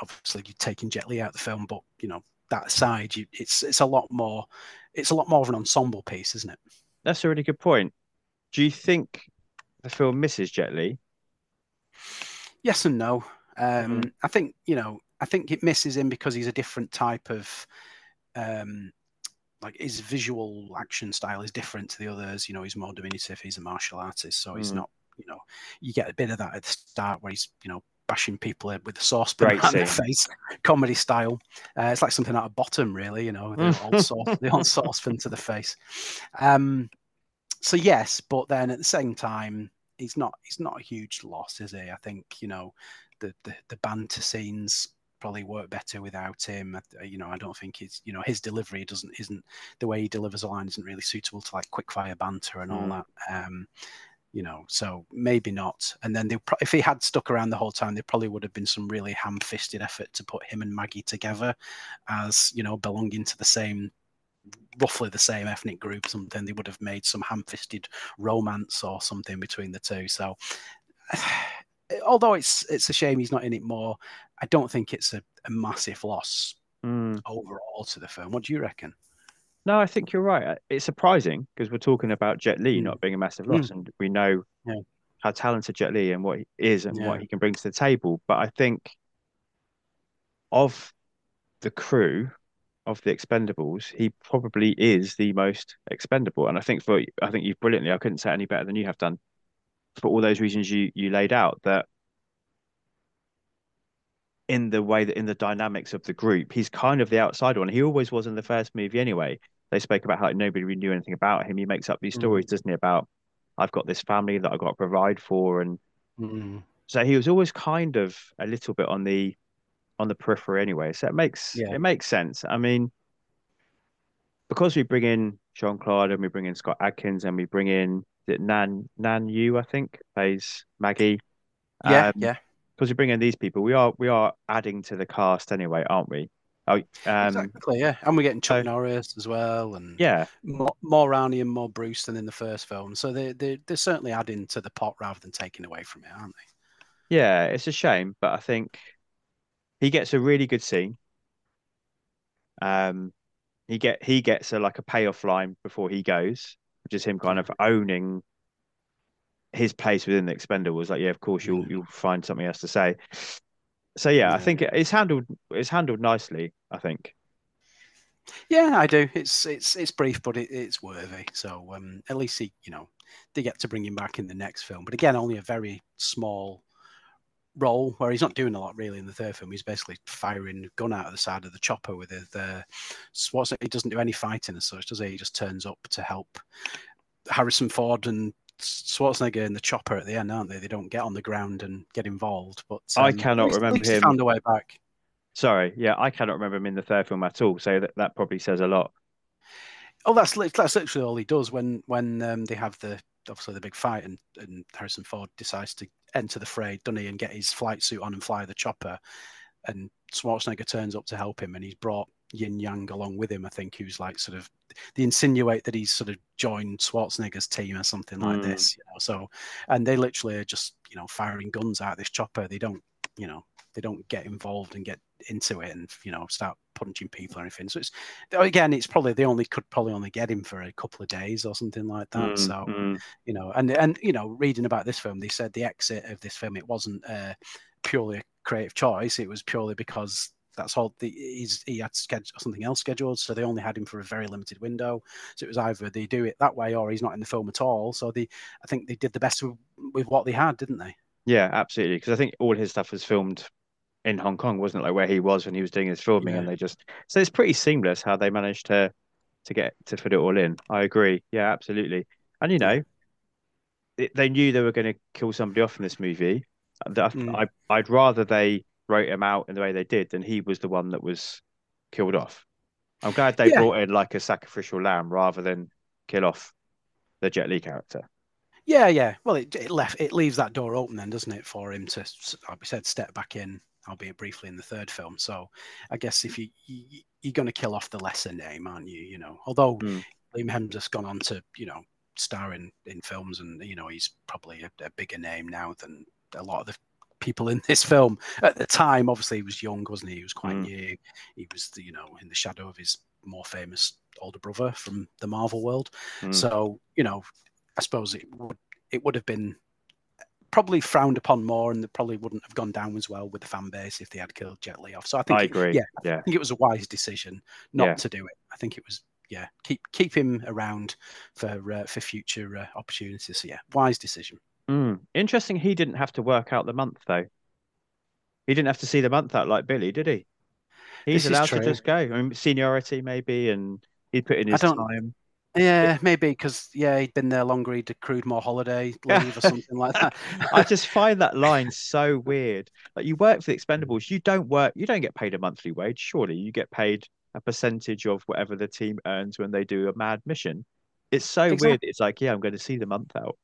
obviously, you're taking Jet Li out of the film, but you know that side, you, it's it's a lot more. It's a lot more of an ensemble piece, isn't it? That's a really good point. Do you think the film misses Jet Li? Yes and no. Um, I think you know. I think it misses him because he's a different type of. Um, like his visual action style is different to the others. You know, he's more diminutive. He's a martial artist, so he's Mm. not. You know, you get a bit of that at the start where he's you know bashing people with a saucepan Great around their face, comedy style. Uh, it's like something out of Bottom, really. You know, the old sauce, the old saucepan to the face. Um, so yes, but then at the same time, he's not. He's not a huge loss, is he? I think you know, the the, the banter scenes probably work better without him. You know, I don't think he's you know his delivery doesn't isn't the way he delivers a line isn't really suitable to like quick fire banter and all Mm. that. Um, you know, so maybe not. And then they if he had stuck around the whole time, there probably would have been some really ham-fisted effort to put him and Maggie together as you know belonging to the same roughly the same ethnic group something they would have made some ham-fisted romance or something between the two so although it's it's a shame he's not in it more i don't think it's a, a massive loss Mm. overall to the film what do you reckon No, I think you're right. It's surprising because we're talking about Jet Li Mm. not being a massive loss, and we know Yeah. how talented Jet Li and what he is and Yeah. what he can bring to the table. But I think of the crew of the Expendables, he probably is the most expendable. And I think for I think you've brilliantly, I couldn't say any better than you have done for all those reasons you you laid out that in the way that in the dynamics of the group, he's kind of the outsider one. He always was in the first movie anyway. They spoke about how nobody really knew anything about him. He makes up these Mm. stories, doesn't he, about I've got this family that I've got to provide for. And Mm, so he was always kind of a little bit on the on the periphery anyway. So it makes Yeah. it makes sense. I mean, because we bring in Jean Claude and we bring in Scott Adkins and we bring in Nan Nan Yu, I think, plays Maggie. yeah Um, yeah because we bring in these people, we are we are adding to the cast anyway, aren't we? Oh, um, exactly yeah and we're getting chuck so- norris as well and yeah, more, more Arnie and more Bruce than in the first film. So they they they're certainly adding to the pot rather than taking away from it, aren't they? yeah. It's a shame, but I think he gets a really good scene. Um, he get he gets a like a payoff line before he goes, which is him kind of owning his place within the Expendables. Like, yeah, of course you'll you'll find something else to say. So yeah, I think it's handled it's handled nicely. I think. Yeah, I do. It's it's it's brief, but it, it's worthy. So um, at least he, you know, they get to bring him back in the next film. But again, only a very small role where he's not doing a lot really in the third film. He's basically firing a gun out of the side of the chopper with his uh, Schwarzenegger. He doesn't do any fighting as such, does he? He just turns up to help Harrison Ford and Schwarzenegger in the chopper at the end, aren't they? They don't get on the ground and get involved. But I um, cannot least- at remember him- Found a way back. Sorry, yeah, I cannot remember him in the third film at all. So that, that probably says a lot. Oh, that's that's literally all he does when when um, they have the obviously the big fight and, and Harrison Ford decides to enter the fray, doesn't he, and get his flight suit on and fly the chopper, and Schwarzenegger turns up to help him, and he's brought Yin Yang along with him. I think who's like sort of they insinuate that he's sort of joined Schwarzenegger's team or something like Mm. this, you know. So, and they literally are just you know firing guns out of this chopper. They don't you know they don't get involved and get into it and you know start punching people or anything. So it's again, it's probably they only could probably only get him for a couple of days or something like that. Mm, so mm. you know, and and you know, reading about this film, they said the exit of this film it wasn't uh, purely a creative choice. It was purely because that's all the he's, he had something else scheduled, so they only had him for a very limited window. So it was either they do it that way or he's not in the film at all. So they, I think they did the best with, with what they had, didn't they? Yeah, absolutely. Because I think all his stuff was filmed in Hong Kong, wasn't it? Like where he was when he was doing his filming, and they just so it's pretty seamless how they managed to to get to fit it all in. I agree. Yeah, absolutely. And you know, it, they knew they were going to kill somebody off in this movie. I, Mm. I I'd rather they wrote him out in the way they did then he was the one that was killed off. I'm glad they Yeah. brought in like a sacrificial lamb rather than kill off the Jet Li character. Yeah, yeah. Well, it, it left it leaves that door open then, doesn't it, for him to, like we said, step back in, albeit briefly in the third film. So I guess if you, you you're going to kill off the lesser name, aren't you? You know, although Mm. Liam Hemsworth's gone on to you know star in in films, and you know he's probably a, a bigger name now than a lot of the people in this film at the time. Obviously, he was young, wasn't he? He was quite Mm. new. He was, you know, in the shadow of his more famous older brother from the Marvel world. Mm. So you know, I suppose it would it would have been probably frowned upon more, and it probably wouldn't have gone down as well with the fan base if they had killed Jet Li off. So I think, I it- yeah, Yeah. I think it was a wise decision not Yeah. to do it. I think it was yeah, keep keep him around for uh, for future uh, opportunities. So yeah, wise decision. Mm. Interesting. He didn't have to work out the month though. He didn't have to see the month out like Billy, did he? He's This allowed to just go. I mean, seniority maybe, and he put in his time. Yeah, maybe because yeah, he'd been there longer. He'd accrued more holiday leave or something like that. I just find that line so weird. Like you work for the Expendables, you don't work, you don't get paid a monthly wage. Surely you get paid a percentage of whatever the team earns when they do a mad mission. It's so Exactly. weird. It's like, yeah, I'm going to see the month out.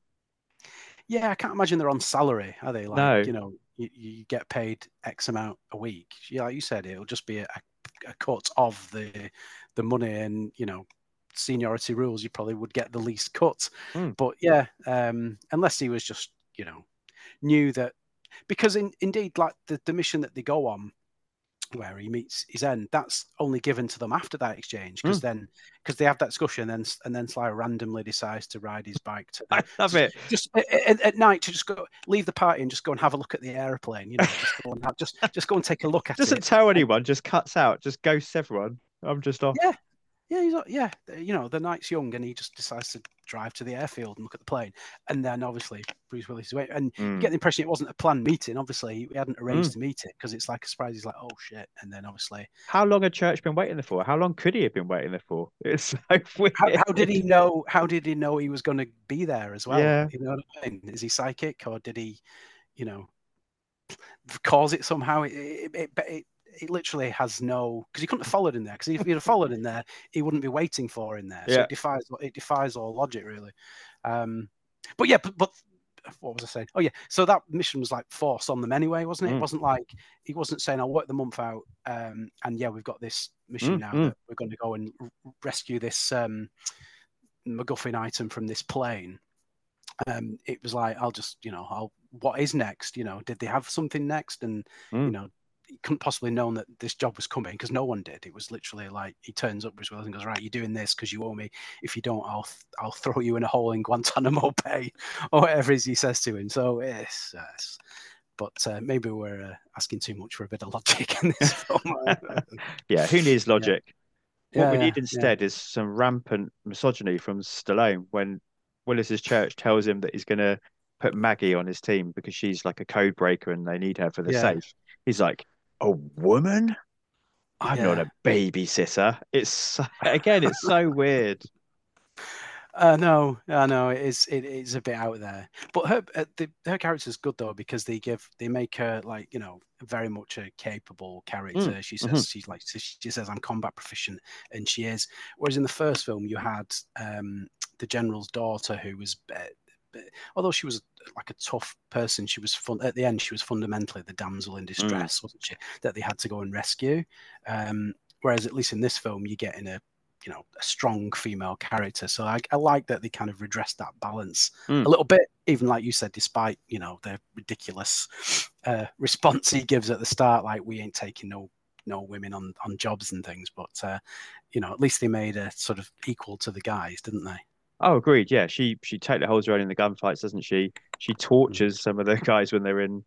Yeah, I can't imagine they're on salary, are they? Like, No. you know, you, you get paid X amount a week. Yeah, like you said, it'll just be a, a cut of the the money, and you know, seniority rules. You probably would get the least cut. Hmm. But yeah, um, unless he was just, you know, knew that because in, indeed, like the, the mission that they go on, where he meets his end, that's only given to them after that exchange because hmm. then because they have that discussion, and then and then Sly randomly decides to ride his bike to I love it. just at, at, night to just go leave the party and just go and have a look at the airplane. You know, just go and have, just just go and take a look at it. Doesn't tell anyone, just cuts out, just ghosts everyone. I'm just off. Yeah. Yeah, he's like, yeah, you know, the night's young, and he just decides to drive to the airfield and look at the plane, and then obviously Bruce Willis is waiting, and you Mm. get the impression it wasn't a planned meeting. Obviously, he hadn't arranged to meet it because it's like a surprise. He's like, oh shit, and then obviously, How long had Church been waiting there for? How long could he have been waiting there for? It's so weird. how, how did he know? How did he know he was going to be there as well? Yeah. You know what I mean? Is he psychic or did he, you know, cause it somehow? It it, it, it, it literally has no because he couldn't have followed in there because if he'd have followed in there, he wouldn't be waiting for in there. So Yeah. it defies it defies all logic really. Um, but yeah, but, but what was I saying? Oh yeah, so that mission was like forced on them anyway, wasn't it? Mm. It wasn't like he wasn't saying I'll work the month out, um, and yeah, we've got this mission Mm, now mm. that we're going to go and rescue this um, MacGuffin item from this plane. Um, it was like I'll just you know I'll what is next? You know, did they have something next? And you Mm. know, he couldn't possibly known that this job was coming because no one did. It was literally like he turns up Bruce Willis and goes, "Right, you're doing this because you owe me. If you don't, I'll th- I'll throw you in a hole in Guantanamo Bay or whatever it is he says to him." So yes, it's but uh, maybe we're uh, asking too much for a bit of logic in this film. Yeah, who needs logic? What Yeah, we yeah, need yeah. instead is some rampant misogyny from Stallone when Willis's church tells him that he's going to put Maggie on his team because she's like a code breaker and they need her for the Yeah. safe. He's like, a woman? I'm not a babysitter. It's so, again, it's so weird. Uh, no, I know it is. It is a bit out there, but her uh, the, her character's good though because they give they make her like you know very much a capable character. She says mhm. she's like she says I'm combat proficient, and she is. Whereas in the first film you had um, the general's daughter who was. Although she was like a tough person, she was fun. At the end, she was fundamentally the damsel in distress, wasn't she? That they had to go and rescue. Um, whereas at least in this film, you get in a you know a strong female character so i, I like that they kind of redressed that balance Mm. a little bit even like you said despite you know the ridiculous uh, response he gives at the start like we ain't taking no no women on on jobs and things but uh, you know at least they made a sort of equal to the guys didn't they Oh, agreed. Yeah, she she totally holds her own in the gunfights, doesn't she? She tortures some of the guys when they're in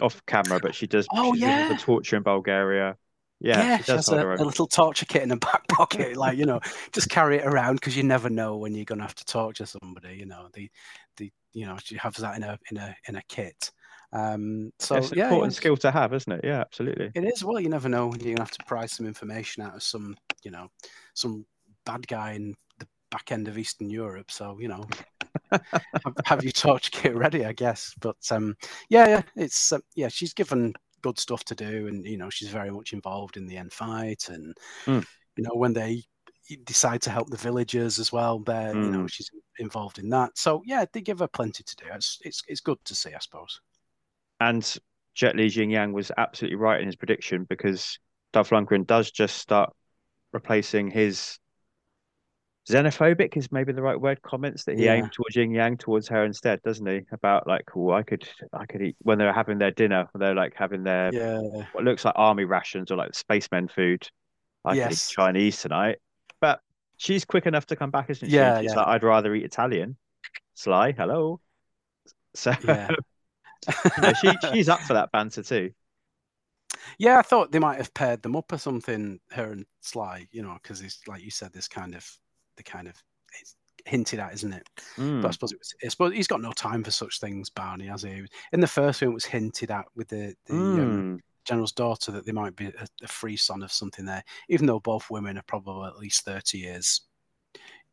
off camera, but she does. Oh, yeah. the torture in Bulgaria. Yeah, she she does has a, a little torture kit in her back pocket like you know just carry it around because you never know when you're going to have to torture somebody you know the the you know she has that in a in a in a kit um so it's an yeah, important yeah. skill to have, isn't it? Yeah, absolutely. It is. Well, you never know. You're gonna have to pry some information out of some, you know, some bad guy in back end of Eastern Europe. So you know, have, have your torch kit ready, I guess. But um, yeah, yeah, it's uh, yeah. She's given good stuff to do, and you know, she's very much involved in the end fight, and Mm. You know, when they decide to help the villagers as well, there, you know, Mm. she's involved in that. So yeah, they give her plenty to do. It's it's it's good to see, I suppose. And Jet Li Yin Yang was absolutely right in his prediction because Dolph Lundgren does just start replacing his xenophobic is maybe the right word comments that he Yeah. aimed towards Yin Yang towards her instead, doesn't he? About like, oh, I could I could eat when they're having their dinner, they're like having their Yeah, what looks like army rations or like spacemen food. I could eat Yes. Chinese tonight. But she's quick enough to come back, isn't she? Yeah, She's yeah. like, I'd rather eat Italian. Sly, hello. So yeah. you know, she she's up for that banter too. Yeah, I thought they might have paired them up or something, her and Sly, you know, because it's like you said, this kind of the kind of it's hinted at, isn't it? Mm. But I suppose it was, I suppose he's got no time for such things, Barney, has he? In the first film, it was hinted at with the, the um, Mm. general's daughter that there might be a, a free son of something there, even though both women are probably at least 30 years,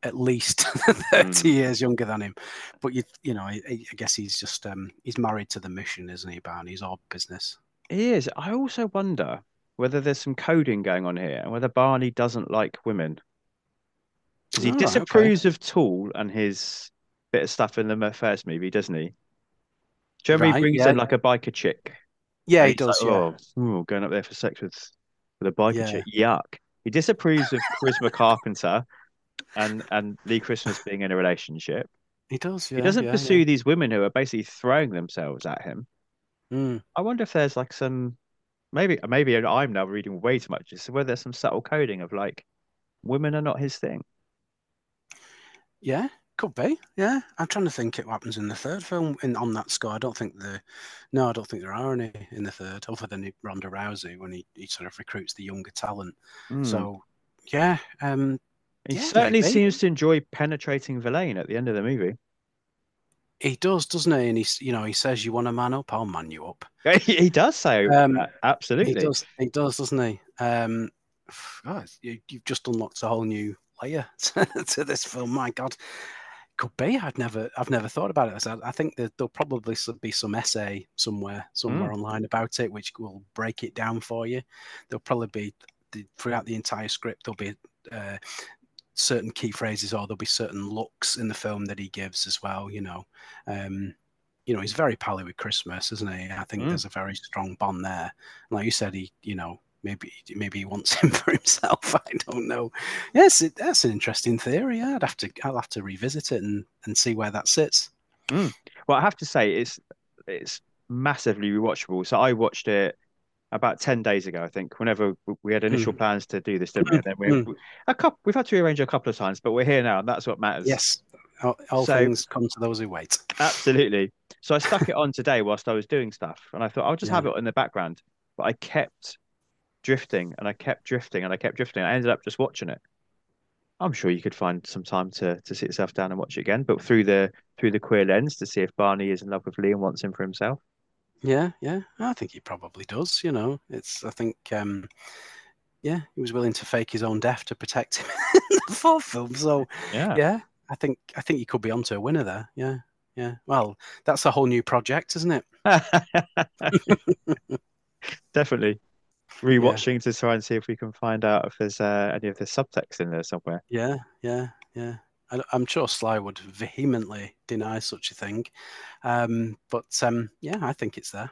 at least 30 Mm. years younger than him. But you, you know, I, I guess he's just um, he's married to the mission, isn't he, Barney? He's all business. He is. I also wonder whether there's some coding going on here and whether Barney doesn't like women. Because he Oh, okay. disapproves of Tool and his bit of stuff in the first movie, doesn't he? Do you remember he Right, brings yeah. in like a biker chick? Yeah, he does. like, yeah. oh, ooh, going up there for sex with with a biker Yeah. chick. Yuck. He disapproves of Charisma Carpenter and and Lee Christmas being in a relationship. He does. Yeah, he doesn't pursue these women who are basically throwing themselves at him. Mm. I wonder if there's like some maybe maybe I'm now reading way too much. So whether there's some subtle coding of like women are not his thing. Yeah, could be. Yeah, I'm trying to think it happens in the third film in on that score. I don't think the no, I don't think there are any in the third, other than Ronda Rousey when he, he sort of recruits the younger talent. Mm. So yeah, um, he yeah, certainly maybe. seems to enjoy penetrating Vilain at the end of the movie. he does, doesn't he? And he's you know he says you want to man up, I'll man you up. He, he does say Um, absolutely. He does, he does, doesn't he? Um, God, you, you've just unlocked a whole new layer to, this film. My God, could be. I've never, I've never thought about it. I, I think that there'll probably be some essay somewhere, somewhere Mm. online about it, which will break it down for you. There'll probably be the, throughout the entire script. There'll be uh, certain key phrases, or there'll be certain looks in the film that he gives as well. You know, um, you know, he's very pally with Christmas, isn't he? I think Mm. there's a very strong bond there. Like you said, he, you know, maybe maybe he wants him for himself. I don't know. Yes, it, that's an interesting theory. Yeah, I'd have to I'll have to revisit it and and see where that sits. Well, I have to say it's it's massively rewatchable. So I watched it about 10 days ago, I think, whenever we had initial plans to do this, didn't we? And then we Mm. a couple we've had to rearrange a couple of times, but we're here now, and that's what matters. Yes, all, all So- things come to those who wait. Absolutely. So I stuck it on today whilst I was doing stuff, and I thought I'll just have it in the background. But I kept drifting and I kept drifting and I kept drifting. I ended up just watching it. I'm sure you could find some time to to sit yourself down and watch it again, but through the through the queer lens to see if Barney is in love with Lee and wants him for himself. Yeah, yeah, I think he probably does. You know, it's I think um, yeah, he was willing to fake his own death to protect him in the fourth film. So Yeah. yeah, I think I think he could be onto a winner there. Yeah, yeah. Well, that's a whole new project, isn't it? Definitely. Rewatching to try and see if we can find out if there's uh, any of the subtext in there somewhere. Yeah, yeah, yeah. I, I'm sure Sly would vehemently deny such a thing, um, but um, yeah, I think it's there.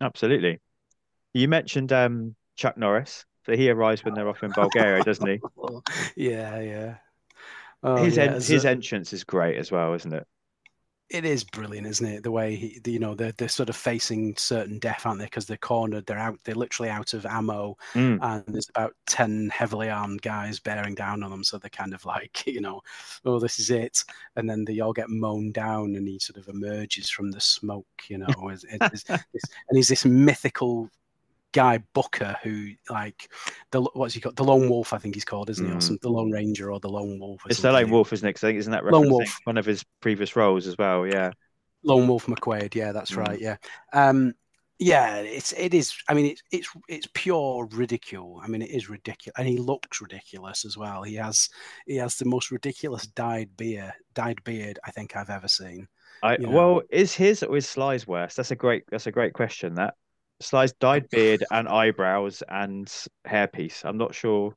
Absolutely. You mentioned um, Chuck Norris. So he arrives when they're off in Bulgaria, doesn't he? yeah, yeah. Oh, his yeah, en- his a- entrance is great as well, isn't it? It is brilliant, isn't it? The way he, you know, they're they're sort of facing certain death, aren't they? Because they're cornered, they're out, they're literally out of ammo, Mm. and there's about ten heavily armed guys bearing down on them. So they're kind of like, you know, oh, this is it, and then they all get mown down, and he sort of emerges from the smoke, you know, as this, and he's this mythical guy Booker who like the what's he called the Lone Wolf I think he's called isn't he or Mm. some the Lone Ranger or the Lone Wolf It's the something. Lone Wolf, isn't it? 'Cause I think isn't that Lone Wolf. one of his previous roles as well? Yeah. Lone Wolf McQuaid. Yeah, that's Mm. right. Yeah, um, yeah. It's it is. I mean, it's it's it's pure ridicule. I mean, it is ridiculous, and he looks ridiculous as well. He has he has the most ridiculous dyed beard dyed beard I think I've ever seen. I You know. well, is his or is Sly's worse? That's a great that's a great question. That Sly's dyed beard and eyebrows and hairpiece. I'm not sure.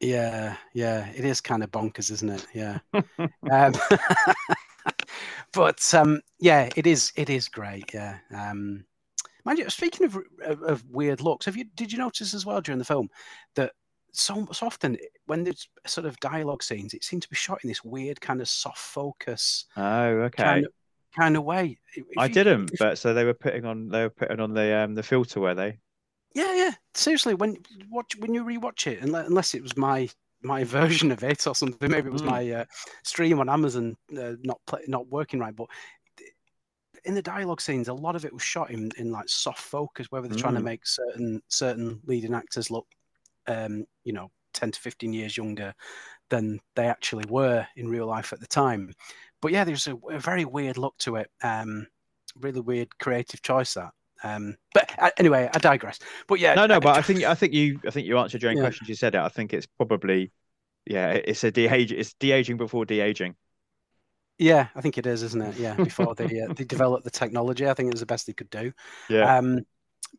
Yeah, yeah, it is kind of bonkers, isn't it? Yeah. um, but um, yeah, it is. It is great. Yeah. Um, mind you, speaking of, of, of weird looks, have you did you notice as well during the film that so, so often when there's sort of dialogue scenes, it seemed to be shot in this weird kind of soft focus Oh, okay. kind of kind of way. If I you- didn't, if- but so they were putting on they were putting on the um the filter, were they? Yeah, yeah. Seriously, when watch when you rewatch it, unless, unless it was my my version of it or something, maybe it was Mm. my uh, stream on Amazon uh, not play, not working right. But in the dialogue scenes, a lot of it was shot in, in like soft focus, whether they're trying to Mm. make certain certain leading actors look, um, you know, ten to fifteen years younger than they actually were in real life at the time. But yeah, there's a, a very weird look to it. Um, really weird creative choice that. Um, but uh, anyway, I digress. But yeah, No, no, I- but I think I think you I think you answered your own Yeah. questions. You said it. I think it's probably yeah, it's a de-age it's de-aging before de-aging. Yeah, I think it is, isn't it? Yeah, before they uh, they developed the technology, I think it was the best they could do. Yeah. Um,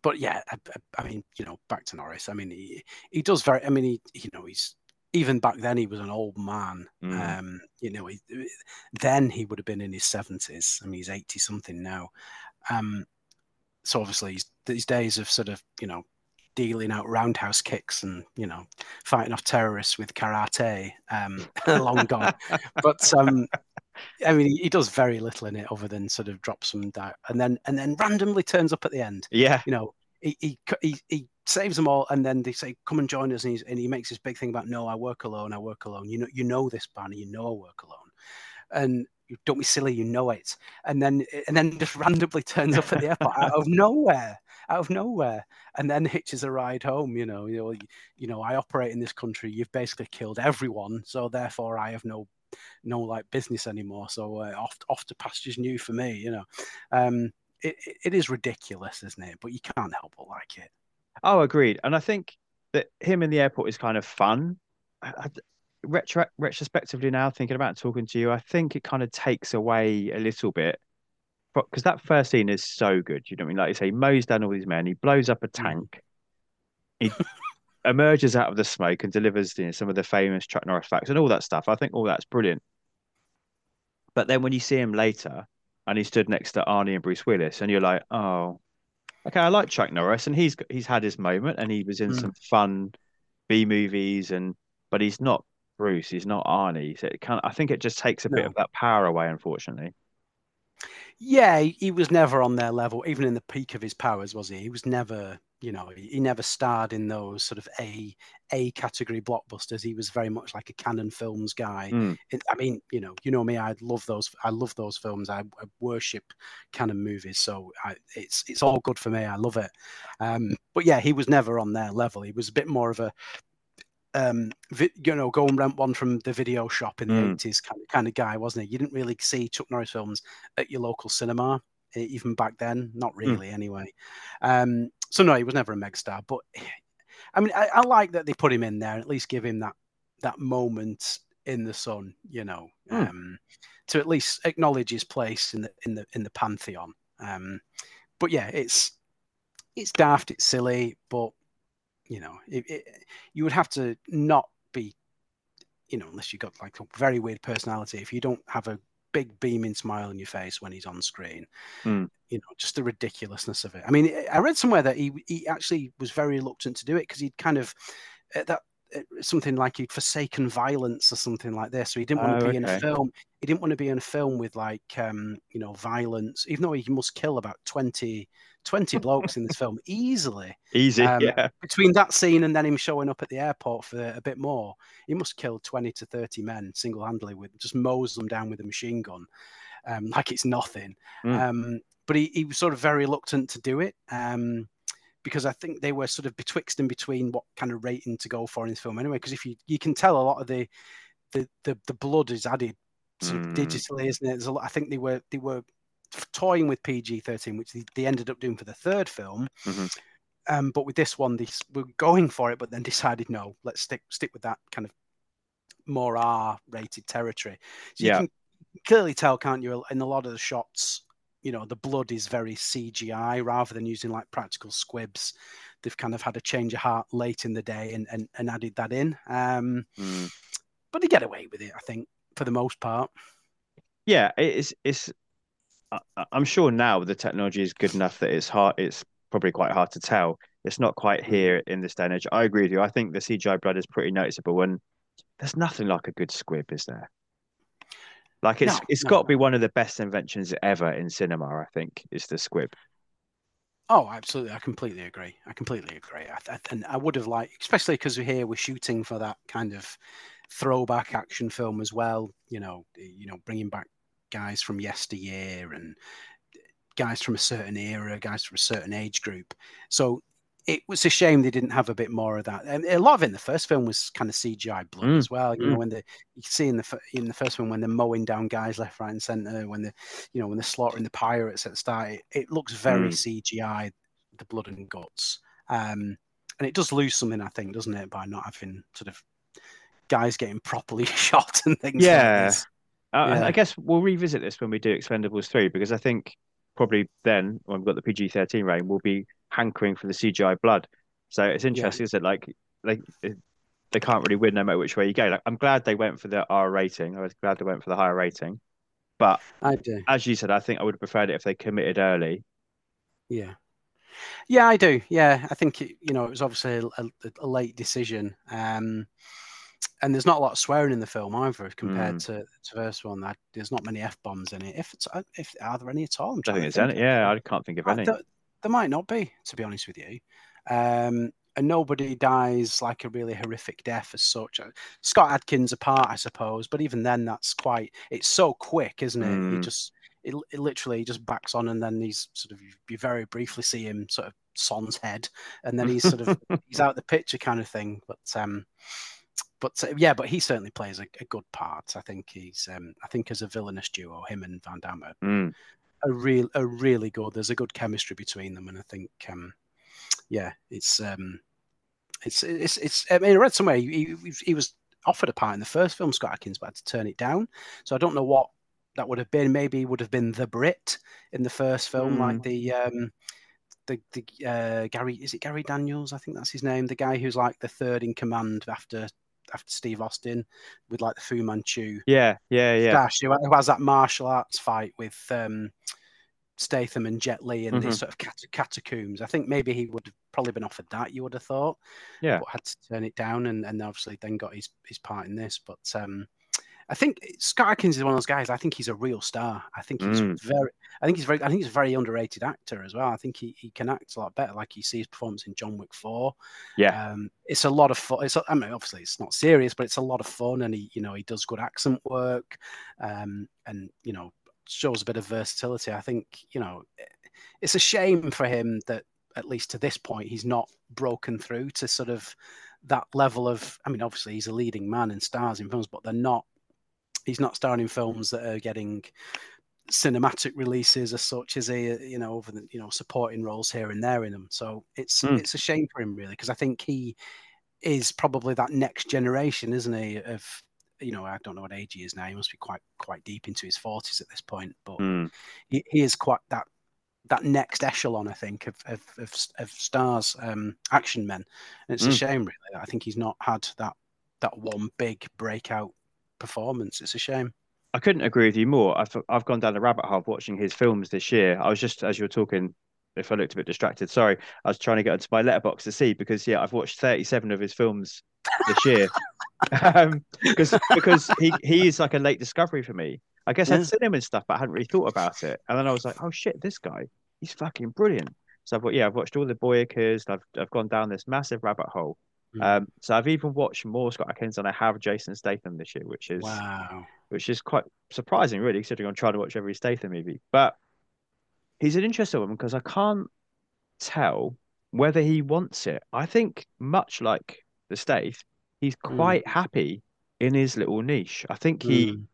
but yeah, I, I- I mean, you know, back to Norris. I mean, he he does very. I mean, he you know he's even back then he was an old man. Mm. Um, you know, he, then he would have been in his seventies. I mean, he's eighty something now. Um, so obviously he's, these days of sort of you know dealing out roundhouse kicks and you know fighting off terrorists with karate um, are long gone. But um, I mean, he, he does very little in it other than sort of drop some doubt, and then and then randomly turns up at the end. Yeah. You know, he he he, saves them all, and then they say, "Come and join us," and, and he makes this big thing about, "No, I work alone. I work alone. You know, you know this, Banner. You know I work alone." And you don't be silly. You know it. And then and then just randomly turns up at the airport out of nowhere, out of nowhere, and then hitches a ride home. You know, you know, you know. I operate in this country. You've basically killed everyone, so therefore I have no no like business anymore. So uh, off off to pastures new for me. You know, um, it it- is ridiculous, isn't it? But you can't help but like it. Oh, agreed. And I think that him in the airport is kind of fun. I, I- retro, retrospectively now, thinking about talking to you, I think it kind of takes away a little bit. Because that first scene is so good. You know what I mean? Like you say, he mows down all these men, he blows up a hmm. tank, he emerges out of the smoke and delivers you know, some of the famous Chuck Norris facts and all that stuff. I think all that's brilliant. But then when you see him later and he stood next to Arnie and Bruce Willis, and you're like, oh, okay, I like Chuck Norris, and he's he's had his moment, and he was in Mm. some fun B movies, and but he's not Bruce, he's not Arnie. So it kind of, I think it just takes a bit of that power away, unfortunately. Yeah, he, was never on their level, even in the peak of his powers, was he? He was never, you know, he, he never starred in those sort of A A category blockbusters. He was very much like a Cannon films guy. Mm. It, I mean, you know, you know me. I love those. I love those films. I, I worship Cannon movies. So I, it's it's all good for me. I love it. Um, but yeah, he was never on their level. He was a bit more of a um, vi- you know, go and rent one from the video shop in the Mm. eighties kind of kind of guy, wasn't he? You didn't really see Chuck Norris films at your local cinema, even back then. Not really, anyway. Um, so no, he was never a megastar. But I mean, I, I like that they put him in there and at least give him that that moment in the sun, you know, Mm. um, to at least acknowledge his place in the in the in the pantheon. Um, but yeah, it's it's daft, it's silly, but you know, it, it, you would have to not be, you know, unless you got like a very weird personality. If you don't have a big beaming smile on your face when he's on screen, Hmm. you know, just the ridiculousness of it. I mean, I read somewhere that he he actually was very reluctant to do it because he'd kind of uh, that uh, something like he'd forsaken violence or something like this. So he didn't want to Oh, be in a film. He didn't want to be in a film with like um, you know violence, even though he must kill about 20, 20 blokes in this film easily Easy, Um, yeah. between that scene and then him showing up at the airport for a bit more, he must kill 20 to 30 men single handedly with just mows them down with a machine gun um, like it's nothing. Mm. Um, but he, he was sort of very reluctant to do it um, because I think they were sort of betwixt and between what kind of rating to go for in this film anyway. Because if you, you can tell a lot of the, the, the, the blood is added sort of Mm. digitally, isn't it? There's a lot, I think they were, they were toying with PG 13, which they, ended up doing for the third film. Mhm. Um, but with this one, they were going for it, but then decided no, let's stick stick with that kind of more R-rated territory. So Yeah. you can clearly tell, can't you? In a lot of the shots, you know, the blood is very CGI rather than using like practical squibs. they've kind of had a change of heart late in the day and and, and added that in. Um, Mm. but they get away with it, I think, for the most part. Yeah, it's it's. I'm sure now the technology is good enough that it's hard. It's probably quite hard to tell. It's not quite mm. here in this day and age. I agree with you. I think the CGI blood is pretty noticeable, and there's nothing like a good squib, is there? Like it's No, it's no, got to be one of the best inventions ever in cinema. I think is the squib. Oh, absolutely. I completely agree. I completely agree. I, I, and I would have liked, especially because we're here, we're shooting for that kind of throwback action film as well. You know, you know, bringing back guys from yesteryear and guys from a certain era, guys from a certain age group. So it was a shame they didn't have a bit more of that. And a lot of it in the first film was kind of CGI blood Mm, as well. You know, mm. when the you can see in the in the first one when they're mowing down guys left, right, and center, when the you know when they're slaughtering the pirates at the start, it, it looks very Mm. CGI, the blood and guts. Um, and it does lose something, I think, doesn't it, by not having sort of guys getting properly shot and things. Yeah. like this. Uh, Yeah. I guess we'll revisit this when we do Expendables 3 because I think probably then when we've got the PG 13 rating, we'll be hankering for the CGI blood. So it's interesting, is it? Like, like they can't really win no matter which way you go. Like, I'm glad they went for the R rating. I was glad they went for the higher rating. But I do. as you said, I think I would have preferred it if they committed early. Yeah. Yeah, I do. Yeah, I think it, you know it was obviously a, a, a late decision, um, and there's not a lot of swearing in the film either compared Mm. to to the first one. That there's not many f bombs in it. If it's uh, if are there any at all? I'm I think it's any. Yeah. I can't think of any. There, there might not be, to be honest with you. Um, and nobody dies like a really horrific death as such. Uh, Scott Adkins apart, I suppose, but even then, that's quite. It's so quick, isn't it? He Mm. just it, it literally just backs on, and then he's sort of you very briefly see him sort of son's head, and then he's sort of he's out the picture kind of thing. But um, but uh, yeah, but he certainly plays a, a good part. I think he's um, I think as a villainous duo, him and Van Damme are Mm. are real are really good. There's a good chemistry between them, and I think um, yeah, it's um, it's it's it's. I mean, I read somewhere he, he, he was offered a part in the first film, Scott Adkins, but had to turn it down. So I don't know what that would have been. Maybe he would have been the Brit in the first film, like the um, the the uh, Gary is it Gary Daniels? I think that's his name. The guy who's like the third in command after after Steve Austin with like the Fu Manchu Yeah, yeah, yeah. Dash, who, who has that martial arts fight with um, Statham and Jet Li in Mhm. these sort of cat- catacombs. I think maybe he would have probably been offered that. You would have thought, Yeah. but had to turn it down, and, and obviously then got his his part in this. But um, I think Scott Adkins is one of those guys. I think he's a real star. I think he's Mm. very. I think he's very. I think he's a very underrated actor as well. I think he, he can act a lot better. Like you see his performance in John Wick Four. Yeah. Um, it's a lot of fun. It's, I mean, obviously it's not serious, but it's a lot of fun, and he, you know, he does good accent work, um, and you know, shows a bit of versatility. I think, you know, it's a shame for him that at least to this point he's not broken through to sort of that level of. I mean, obviously he's a leading man and stars in films, but they're not. He's not starring in films that are getting cinematic releases as such as he you know over the you know supporting roles here and there in them so it's Mm. it's a shame for him really because i think he is probably that next generation isn't he of you know i don't know what age he is now he must be quite quite deep into his 40s at this point but Mm. he, he is quite that that next echelon i think of of, of, of stars um action men and it's a Mm. shame really i think he's not had that that one big breakout performance it's a shame I couldn't agree with you more. I've I've gone down the rabbit hole watching his films this year. I was just as you were talking, if I looked a bit distracted, sorry. I was trying to get into my Letterboxd to see because yeah, I've watched 37 of his films this year. um, because because he he is like a late discovery for me. I guess Yeah. I'd seen him and stuff, but I hadn't really thought about it. And then I was like, oh shit, this guy, he's fucking brilliant. So I've got yeah, I've watched all the Boykas. I've I've gone down this massive rabbit hole. Mm. Um, so I've even watched more Scott Adkins than I have Jason Statham this year, which is wow which is quite surprising, really, considering I'm trying to watch every Statham movie. But he's an interesting one because I can't tell whether he wants it. I think, much like the Stath, he's Mm. quite happy in his little niche. I think he Mm.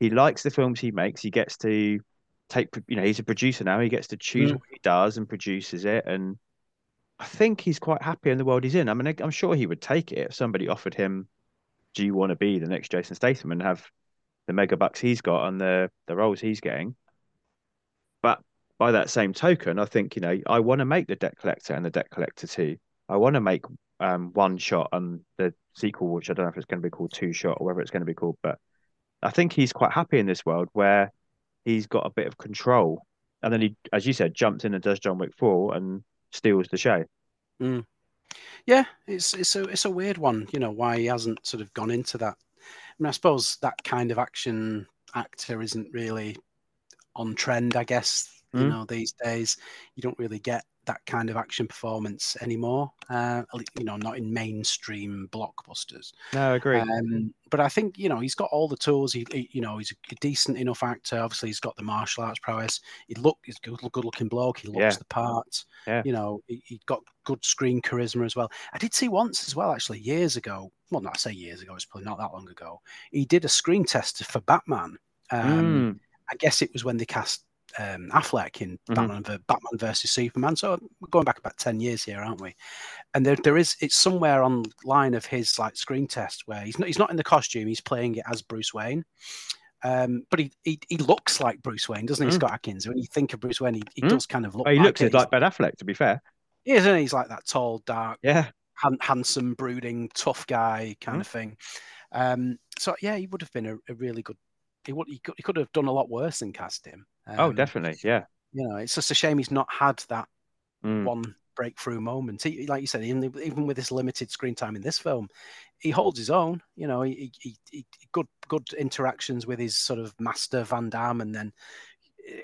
he likes the films he makes. He gets to take, you know, he's a producer now. He gets to choose Mm. what he does and produces it. And I think he's quite happy in the world he's in. I mean, I'm sure he would take it if somebody offered him, "Do you want to be the next Jason Statham and have the mega bucks he's got and the the roles he's getting?" But by that same token, I think you know I want to make the Debt Collector and the Debt Collector too. I want to make um one shot and the sequel, which I don't know if it's going to be called two shot or whether it's going to be called, but I think he's quite happy in this world where he's got a bit of control, and then he, as you said, jumps in and does John Wick four and steals the show. Yeah, it's it's a it's a weird one, you know, why he hasn't sort of gone into that. I mean, I suppose that kind of action actor isn't really on trend, I guess. You Mm. know, these days you don't really get that kind of action performance anymore. Uh, you know, not in mainstream blockbusters. No, I agree. Um, but I think you know he's got all the tools. He, he- you know, he's a decent enough actor. Obviously, he's got the martial arts prowess. He look, he's a good, good looking bloke. He looks Yeah. the part. Yeah. You know, he, he got good screen charisma as well. I did see once as well, actually, years ago. Well, not I say years ago. It's probably not that long ago. He did a screen test for Batman. Um, Mm. I guess it was when they cast um, Affleck in Mhm. Batman, Batman versus Superman. So we're going back about ten years here, aren't we? And there, there is it's somewhere online of his like screen test where he's not he's not in the costume. He's playing it as Bruce Wayne. Um, but he, he he looks like Bruce Wayne, doesn't he, Mm. Scott Adkins? When you think of Bruce Wayne, he, he Mm. does kind of look. Oh, he like looks it. like Ben Affleck, to be fair. He is, isn't he? He's like that tall, dark, Yeah. han- handsome, brooding, tough guy kind Mhm. of thing. Um, so yeah, he would have been a, a really good. He would he could, he could have done a lot worse than cast him. oh, Um, definitely. Yeah. You know, it's just a shame he's not had that Mm. one breakthrough moment. He, like you said, even, even with this limited screen time in this film, he holds his own. You know, he, he, he good good interactions with his sort of master Van Damme, and then, eh,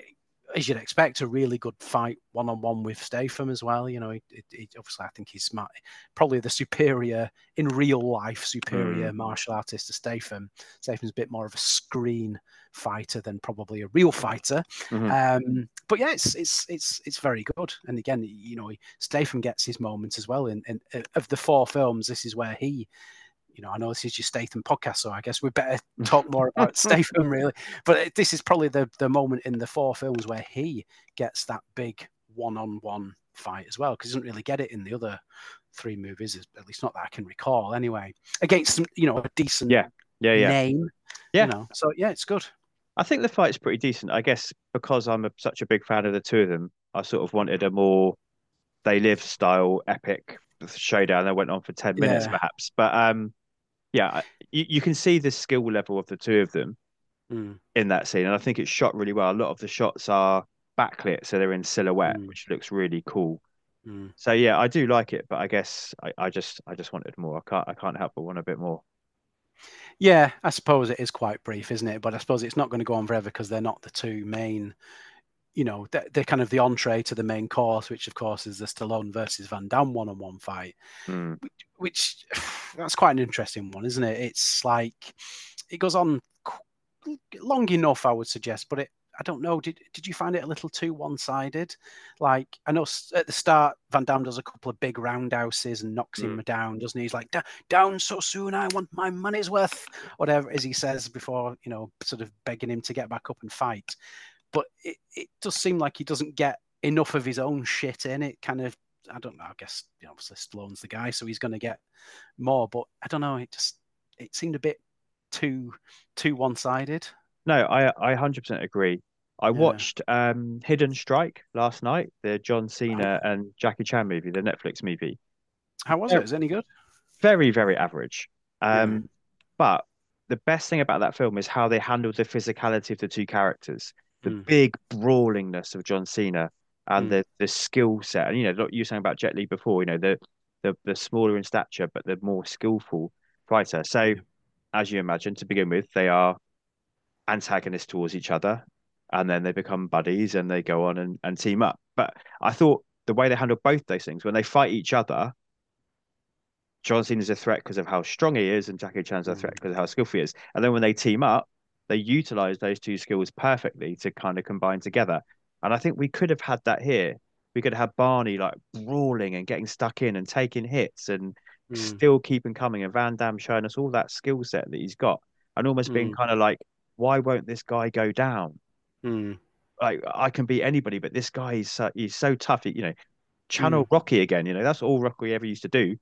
as you'd expect, a really good fight one on one with Statham as well. You know, he, he, obviously I think he's smart, probably the superior in real life superior martial artist to Statham. Statham's a bit more of a screen fighter than probably a real fighter. Mhm. Um, but yeah, it's it's it's it's very good. And again, you know, Statham gets his moments as well. In, in of the four films, this is where he, you know, I know this is your Statham podcast, so I guess we better talk more about Statham really. But this is probably the the moment in the four films where he gets that big one-on-one fight as well, because he doesn't really get it in the other three movies, at least not that I can recall. Anyway, against you know, a decent Yeah. Yeah. Yeah. name. Yeah. You know, so yeah, it's good. I think the fight's pretty decent. I guess because I'm a, such a big fan of the two of them, I sort of wanted a more they live style epic showdown that went on for 10 minutes Yeah. perhaps. But um yeah, you, you can see the skill level of the two of them Mm. in that scene. And I think it's shot really well. A lot of the shots are backlit, so they're in silhouette, Mm. which looks really cool. Mm. So yeah, I do like it, but I guess I, I just I just wanted more. I can't I can't help but want a bit more. Yeah, I suppose it is quite brief, isn't it? But I suppose it's not going to go on forever because they're not the two main, you know, they're, they're kind of the entree to the main course, which of course is the Stallone versus Van Damme one-on-one fight, Mm. which that's quite an interesting one, isn't it? It's like it goes on long enough, I would suggest, but it. I don't know. Did did you find it a little too one-sided? Like I know at the start, Van Damme does a couple of big roundhouses and knocks him down, doesn't he? He's like, "Down so soon, I want my money's worth," whatever as he says before, you know, sort of begging him to get back up and fight. But it, it does seem like he doesn't get enough of his own shit in it. Kind of, I don't know. I guess you know, obviously Stallone's the guy, so he's going to get more. But I don't know. It just it seemed a bit too too one-sided. No, I I 100% agree. I Yeah. watched um Hidden Strike last night, the John Cena and Jackie Chan movie, the Netflix movie. How was it? Is it any good? Very, very average. Um, Yeah. but the best thing about that film is how they handled the physicality of the two characters, the Mm. big brawlingness of John Cena and Mm. the the skill set. And you know, like you were saying about Jet Li before, you know, the the the smaller in stature but the more skillful fighter. So as you imagine, to begin with, they are antagonists towards each other, and then they become buddies and they go on and, and team up. But I thought the way they handled both those things, when they fight each other, John Cena's a threat because of how strong he is, and Jackie Chan's a threat because of how skillful he is. And then when they team up, they utilize those two skills perfectly to kind of combine together. And I think we could have had that here. We could have Barney like brawling and getting stuck in and taking hits and Mm. still keeping coming, and Van Damme showing us all that skill set that he's got, and almost being Mm. kind of like, why won't this guy go down? Mm. Like I can beat anybody, but this guy is so, he's so tough. You know, channel Mm. Rocky again. You know, that's all Rocky ever used to do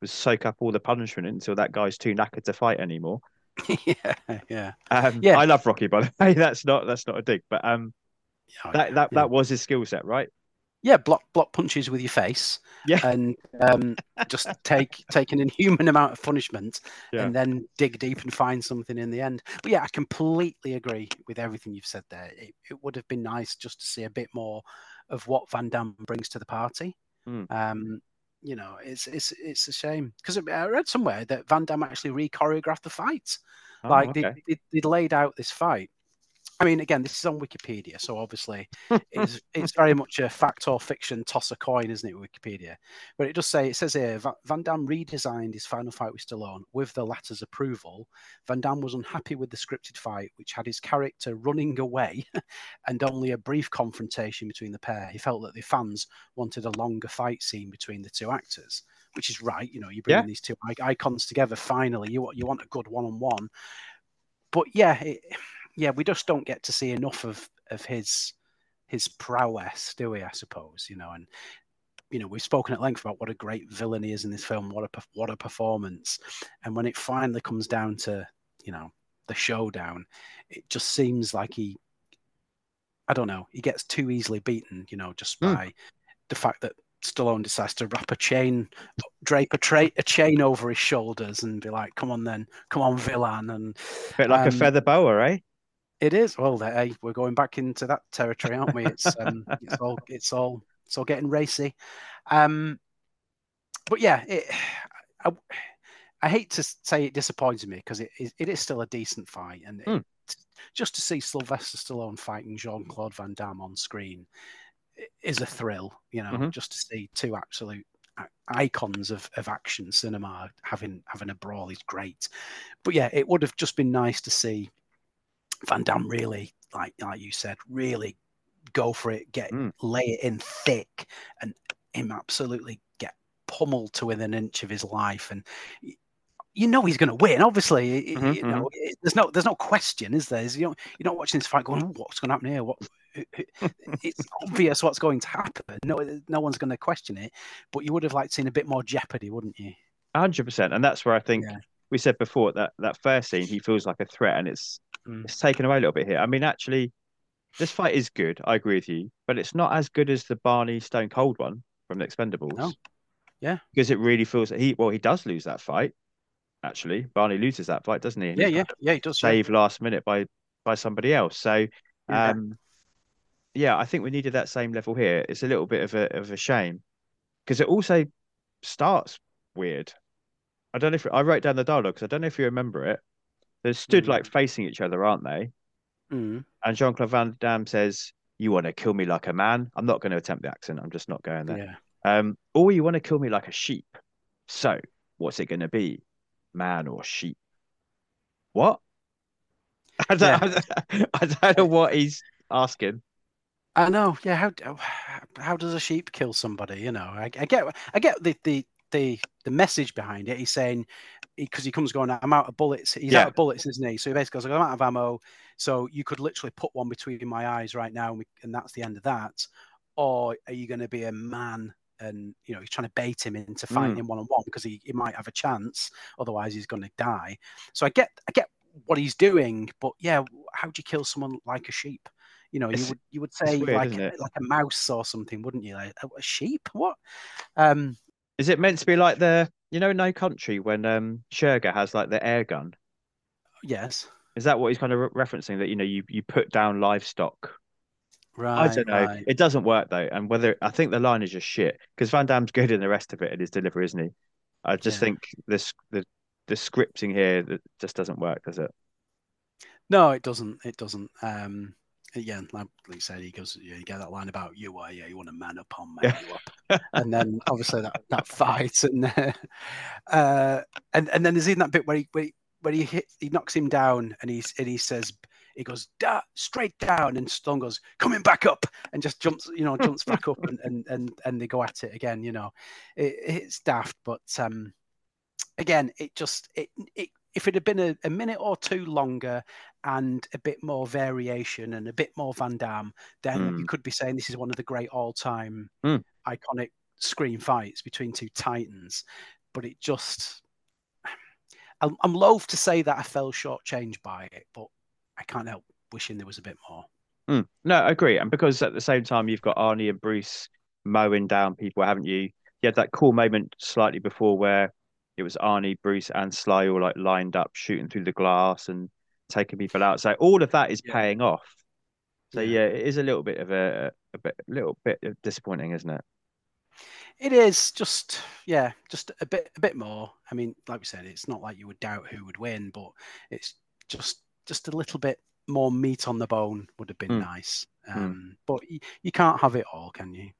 was soak up all the punishment until that guy's too knackered to fight anymore. yeah, yeah. Um, Yeah. I love Rocky, by the way. That's not that's not a dig, but um, Oh, that that yeah. that was his skill set, right? yeah, block block punches with your face, Yeah. and um, just take take an inhuman amount of punishment, Yeah. and then dig deep and find something in the end. But yeah, I completely agree with everything you've said there. It, it would have been nice just to see a bit more of what Van Damme brings to the party. Mm. Um, you know, it's it's it's a shame because I read somewhere that Van Damme actually re-choreographed the fight. Oh, like okay. they, they, they laid out this fight. I mean, again, this is on Wikipedia, so obviously it's it's very much a fact or fiction toss a coin, isn't it? Wikipedia, but it does say it says here Van Damme redesigned his final fight with Stallone with the latter's approval. Van Damme was unhappy with the scripted fight, which had his character running away and only a brief confrontation between the pair. He felt that the fans wanted a longer fight scene between the two actors, which is right. You know, you bring Yeah. these two icons together. Finally, you want you want a good one on one. But yeah, it, yeah, we just don't get to see enough of of his his prowess, do we? I suppose you know, and you know we've spoken at length about what a great villain he is in this film. What a what a performance! And when it finally comes down to you know the showdown, it just seems like he, I don't know, he gets too easily beaten. You know, just Hmm. by the fact that Stallone decides to wrap a chain, drape a, tra- a chain over his shoulders, and be like, "Come on, then, come on, villain!" And bit like a um, feather boa, eh? It is. Well, there- hey, we're going back into that territory, aren't we? It's um, it's all it's all it's all getting racy. Um, but yeah, it, I, I hate to say it disappointed me because it, is- it is still a decent fight, and it- Hmm. just to see Sylvester Stallone fighting Jean Claude Van Damme on screen is a thrill. You know, Mhm. just to see two absolute icons of, of action cinema having having a brawl is great. But yeah, it would have just been nice to see Van Damme really, like like you said, really go for it, get Mm. lay it in thick, and him absolutely get pummeled to within an inch of his life. And you know he's going to win. Obviously, Mhm, you know it- there's no there's no question, is there? Is, you know, you're not watching this fight going, "Oh, what's going to happen here? What? who- who-" it's obvious what's going to happen. No, no one's going to question it. But you would have liked seeing a bit more jeopardy, wouldn't you? hundred percent, and that's where I think Yeah. we said before that that first scene he feels like a threat, and it's Mm. it's taken away a little bit here. I mean, actually, this fight is good. I agree with you, but it's not as good as the Barney Stone Cold one from the Expendables. No. Yeah. because it really feels that he well he does lose that fight. Actually, Barney loses that fight, doesn't he? And Yeah, yeah, yeah. He does. yeah. last minute by by somebody else. So, Yeah. um, yeah, I think we needed that same level here. It's a little bit of a of a shame because it also starts weird. I don't know if I wrote down the dialogue because I don't know if you remember it. They're stood Mm. like facing each other, aren't they? Mm. And Jean Claude Van Damme says, "You want to kill me like a man?" I'm not going to attempt the accent. I'm just not going there. Yeah. Um, or you want to kill me like a sheep. So, what's it going to be, man or sheep? What? I don't, I don't know what he's asking. I know. Yeah. How how does a sheep kill somebody? You know, I, I get I get the the the the message behind it. He's saying because he comes going, I'm out of bullets. He's Yeah. out of bullets, isn't he? So he basically goes, I'm out of ammo. So you could literally put one between my eyes right now, and, we, and that's the end of that. Or are you going to be a man? And you know he's trying to bait him into fighting Mm. him one on one because he, he might have a chance. Otherwise, he's going to die. So I get I get what he's doing, but yeah, how do you kill someone like a sheep? You know, you would you would say weird, like like a mouse or something, wouldn't you? Like a, a sheep? What? Um, Is it meant to be like the, you know, No Country when um Chigurh has like the air gun? yes, Is that what he's kind of re- referencing? That you know, you you put down livestock. right. I don't know. right. It doesn't work though, and whether I think the line is just shit because Van Damme's good in the rest of it in his delivery, isn't he? I just Yeah. think this the the scripting here that just doesn't work, does it? No, it doesn't. It doesn't. Um, yeah, like you said, he goes, yeah, you get that line about you are, yeah, you want to man up on man you up, and then obviously that that fight, and uh, uh, and and then there's even that bit where he where he, where he hit, he knocks him down, and he's and he says. He goes da- straight down, and Stone goes coming back up, and just jumps, you know, jumps back up, and, and and and they go at it again. You know, it, it's daft, but um, again, it just it, it if it had been a, a minute or two longer and a bit more variation and a bit more Van Damme, then you Mm. could be saying this is one of the great all-time Mm. iconic screen fights between two titans. But it just, I'm, I'm loath to say that I fell shortchanged by it, but I can't help wishing there was a bit more. Mm. No, I agree. And because at the same time you've got Arnie and Bruce mowing down people, haven't you? You had that cool moment slightly before where it was Arnie, Bruce, and Sly all like lined up shooting through the glass and taking people out. So all of that is Yeah. paying off. So Yeah. yeah, it is a little bit of a a bit, little bit disappointing, isn't it? It is just yeah, just a bit a bit more. I mean, like we said, it's not like you would doubt who would win, but it's just just a little bit more meat on the bone would have been Mm. nice. Um, But you, you can't have it all, can you?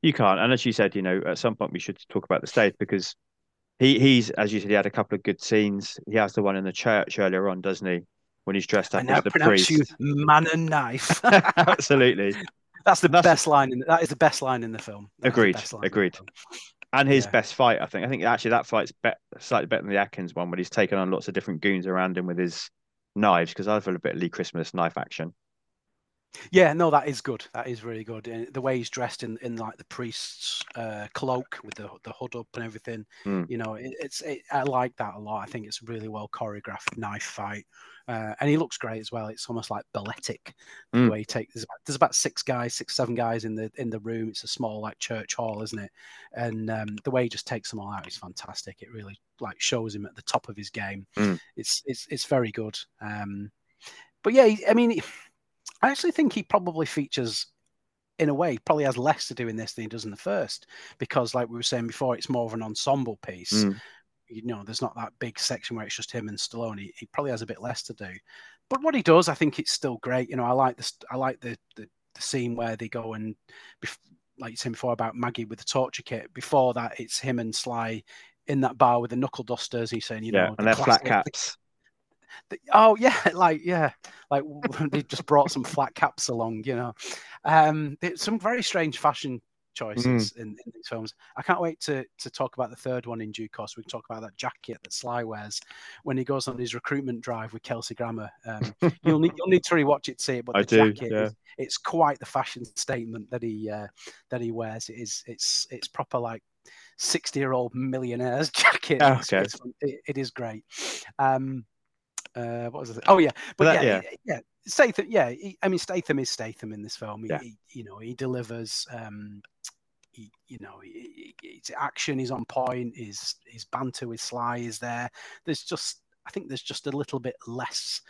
You can't, and as you said, you know, at some point we should talk about the Stath because he he's as you said, he had a couple of good scenes. He has the one in the church earlier on, doesn't he? When he's dressed I up now as the priest. you man and knife. Absolutely. That's the That's- best line in the, that is the best line in the film. That Agreed, best line in the agreed. And his Yeah. best fight, I think. I think actually that fight's bet slightly better than the Adkins one, when he's taken on lots of different goons around him with his knives. Because I feel a bit of Lee Christmas knife action. Yeah, no, that is good. That is really good. And the way he's dressed in, in like the priest's uh, cloak with the the hood up and everything, Mm. you know, it, it's it, I like that a lot. I think it's a really well choreographed knife fight, uh, and he looks great as well. It's almost like balletic the Mm. way he takes. There's about, there's about six guys, six seven guys in the in the room. It's a small like church hall, isn't it? And um, the way he just takes them all out is fantastic. It really like shows him at the top of his game. Mm. It's it's it's very good. Um, but yeah, I mean. I actually think he probably features in a way probably has less to do in this than he does in the first because like we were saying before it's more of an ensemble piece. Mm. you know there's not that big section where it's just him and Stallone. He, he probably has a bit less to do. But what he does I think it's still great. You know I like this I like the the, the scene where they go and bef- like you said before about Maggie with the torture kit. Before that it's him and Sly in that bar with the knuckle dusters. He's saying you yeah, know and the they're flat caps. The- oh yeah like yeah like they just brought some flat caps along you know. Um some very strange fashion choices in, in these films. I can't wait to to talk about the third one in due course. We can talk about that jacket that sly wears when he goes on his recruitment drive with kelsey grammer. Um you'll need you'll need to rewatch it to see it but I the do, jacket yeah. is, it's quite the fashion statement that he uh that he wears. It is it's it's proper like 60 year old millionaire's jacket. It's- okay. it's- it- it is great. Um uh, what was it? Oh yeah, but that- yeah, yeah, Statham. Yeah, he, I mean Statham is Statham in this film. He, Yeah. he- you know, he delivers. Um, he, you know, his action is on point. His his banter with Sly is there. There's just, I think, there's just a little bit less,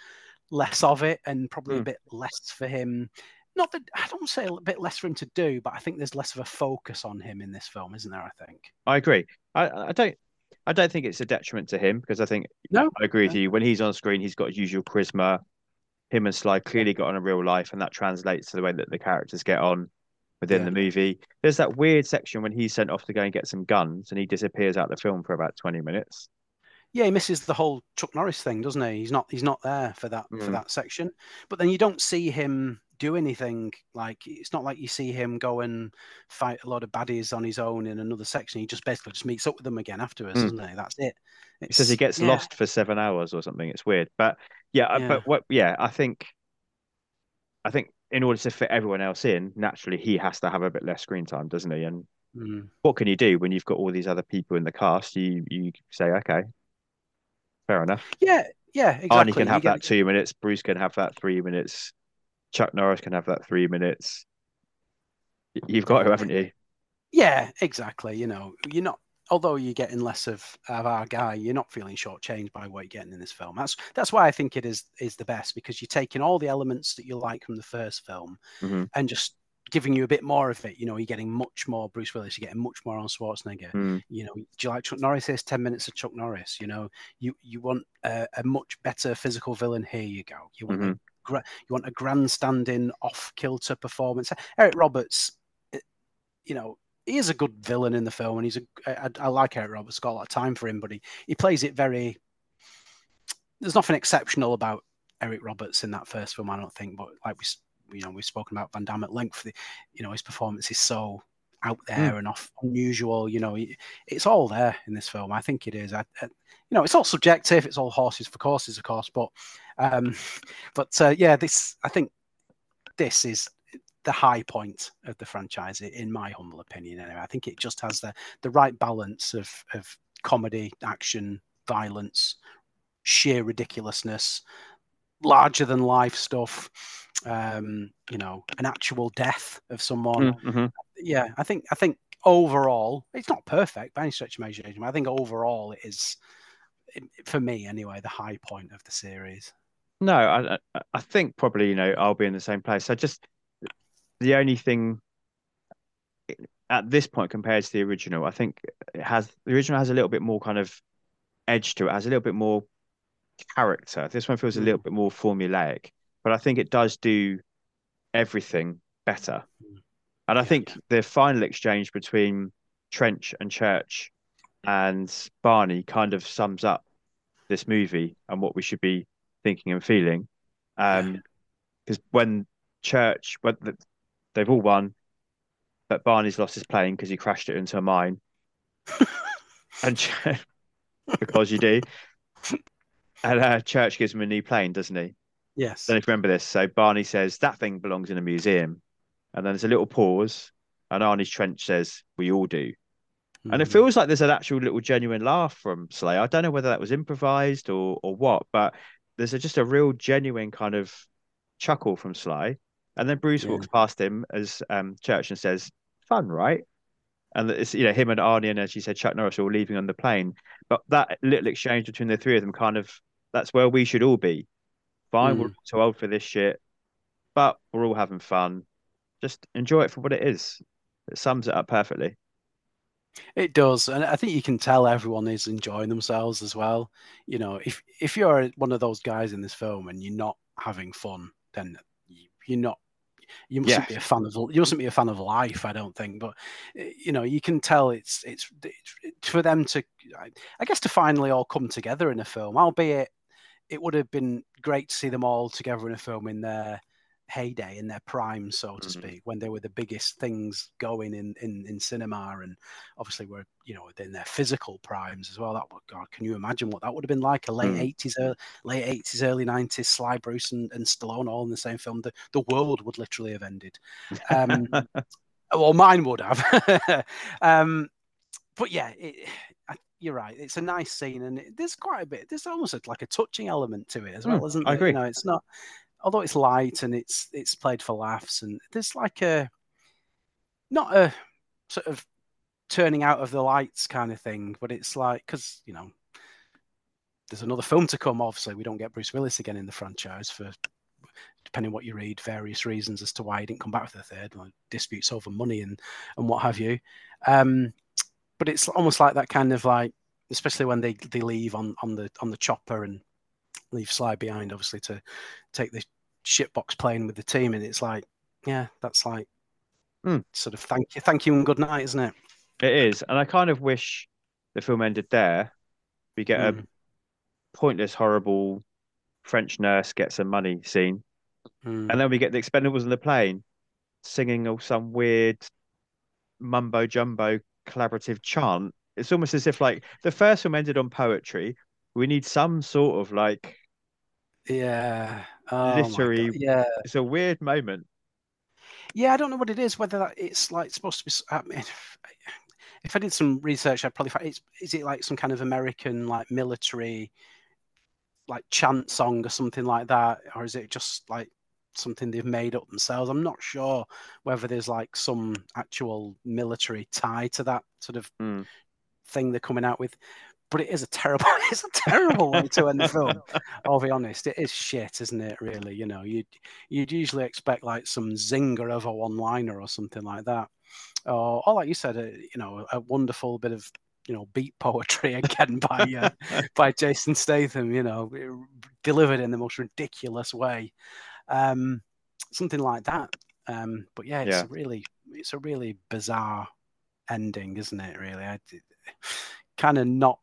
less of it, and probably a Hmm. bit less for him. Not that I don't say a bit less for him to do, but I think there's less of a focus on him in this film, isn't there? I think. I agree. I, I don't. I don't think it's a detriment to him because I think No, I agree with you. When he's on screen, he's got his usual charisma. Him and Sly clearly got on in real life, and that translates to the way that the characters get on within Yeah. the movie. There's that weird section when he's sent off to go and get some guns, and he disappears out of the film for about twenty minutes. yeah, he misses the whole Chuck Norris thing, doesn't he? He's not he's not there for that for Mm. that section. But then you don't see him do anything. Like it's not like you see him go and fight a lot of baddies on his own in another section. He just basically just meets up with them again afterwards, Mm. doesn't he? That's it. He says he gets yeah, lost for seven hours or something. It's weird, but yeah, Yeah. but what? Yeah, I think, I think in order to fit everyone else in, naturally he has to have a bit less screen time, doesn't he? And Mm. what can you do when you've got all these other people in the cast? You you say, okay, fair enough. Yeah, yeah, exactly. Arnie can have get- that two minutes. Bruce can have that three minutes. Chuck Norris can have that three minutes. You've got to, haven't you? Yeah, exactly. You know, you're not. Although you're getting less of, of our guy, you're not feeling shortchanged by what you're getting in this film. That's that's why I think it is is the best because you're taking all the elements that you like from the first film Mhm. and just giving you a bit more of it. You know, you're getting much more Bruce Willis. You're getting much more on Schwarzenegger. Mm. You know, do you like Chuck Norris? Here's ten minutes of Chuck Norris. You know, you you want a, a much better physical villain. Here you go. You want a gra- you want a grandstanding off kilter performance. Eric Roberts, eh, you know, he is a good villain in the film, and he's a. I, I like Eric Roberts. Got a lot of time for him, but he he plays it very. There's nothing exceptional about Eric Roberts in that first film, I don't think. But like we, you know, we've spoken about Van Damme at length. The, you know, his performance is so out there and off unusual. You know, it's all there in this film. I think it is. I, I, you know, it's all subjective. It's all horses for courses, of course. But, um, but uh, yeah, this I think this is the high point of the franchise, in my humble opinion. Anyway, I think it just has the the right balance of of comedy, action, violence, sheer ridiculousness, larger than life stuff. Um, you know, an actual death of someone. Mhm. Yeah, I think I think overall it's not perfect by any stretch of imagination. But I think overall it is, for me anyway, the high point of the series. No, I I- I think probably you know I'll be in the same place. I just the only thing at this point compared to the original, I think it has the original has a little bit more kind of edge to it, has a little bit more character. This one feels a little bit more formulaic, but I think it does do everything better. And I think the final exchange between Trench and Church and Barney kind of sums up this movie and what we should be thinking and feeling. Um, because when Church, when the, they've all won, but Barney's lost his plane because he crashed it into a mine, and Ch- because you do, and uh, Church gives him a new plane, doesn't he? Yes. Don't if you remember this. So Barney says that thing belongs in a museum, and then there's a little pause, and Arnie's Trench says we all do. And it Mhm. feels like there's an actual little genuine laugh from Sly. I don't know whether that was improvised or or what, but there's a, just a real genuine kind of chuckle from Sly. And then Bruce Yeah. walks past him as um, Church and says, "Fun, right?" And it's you know him and Arnie and as you said, Chuck Norris are all leaving on the plane. But that little exchange between the three of them kind of that's where we should all be. Fine, we're Mm. too old for this shit, but we're all having fun. Just enjoy it for what it is. It sums it up perfectly. It does, and I think you can tell everyone is enjoying themselves as well. You know, if if you're one of those guys in this film and you're not having fun, then you- you're not. You mustn't be a fan of you mustn't be a fan of life, I don't think. But eh, you know, you can tell it's it's, it's for them to, I- I guess, to finally all come together in a film. Albeit, it would have been great to see them all together in a film in their heyday, in their prime, so to Mhm. speak, when they were the biggest things going in in, in cinema, and obviously were you know in their physical primes as well. That would God, can you imagine what that would have been like? A late Mm. eighties, late eighties, early nineties, Sly Bruce and, and Stallone all in the same film. The the world would literally have ended. Um, well, mine would have. um, but yeah, it, you're right. It's a nice scene, and it, there's quite a bit. There's almost a, like a touching element to it as well, Mm, isn't I agree. You know, it's not. Although it's light and it's it's played for laughs, and there's like a not a sort of turning out of the lights kind of thing, but it's like because you know there's another film to come. Obviously, we don't get Bruce Willis again in the franchise for depending what you read, various reasons as to why he didn't come back for the third, like disputes over money and and what have you. Um, but it's almost like that kind of like, especially when they they leave on on the on the chopper and leave Sly behind, obviously to take the shitbox plane with the team, and it's like, yeah, that's like Hmm. sort of thank you, thank you, and good night, isn't it? It is, and I kind of wish the film ended there. We get a Mm. pointless, horrible French nurse gets some money scene, Mm. and then we get the Expendables on the plane singing all some weird mumbo jumbo collaborative chant. It's almost as if like the first film ended on poetry. We need some sort of like Yeah. Oh literary. Yeah. It's a weird moment. Yeah, I don't know what it is. Whether that it's like supposed to be. I mean, if, if I did some research, I'd probably find it's. Is it like some kind of American like military, like chant song or something like that, or is it just like something they've made up themselves? I'm not sure whether there's like some actual military tie to that sort of Mm. thing they're coming out with. But it is a terrible. It's a terrible way to end the film. I'll be honest, it is shit, isn't it? Really, you know, you'd you'd usually expect like some zinger of a one-liner or something like that, or, or like you said, a, you know, a wonderful bit of you know beat poetry again by uh, by Jason Statham, you know, delivered in the most ridiculous way, um, something like that. Um, but yeah, it's Yeah. really it's a really bizarre ending, isn't it? Really, I, kind of not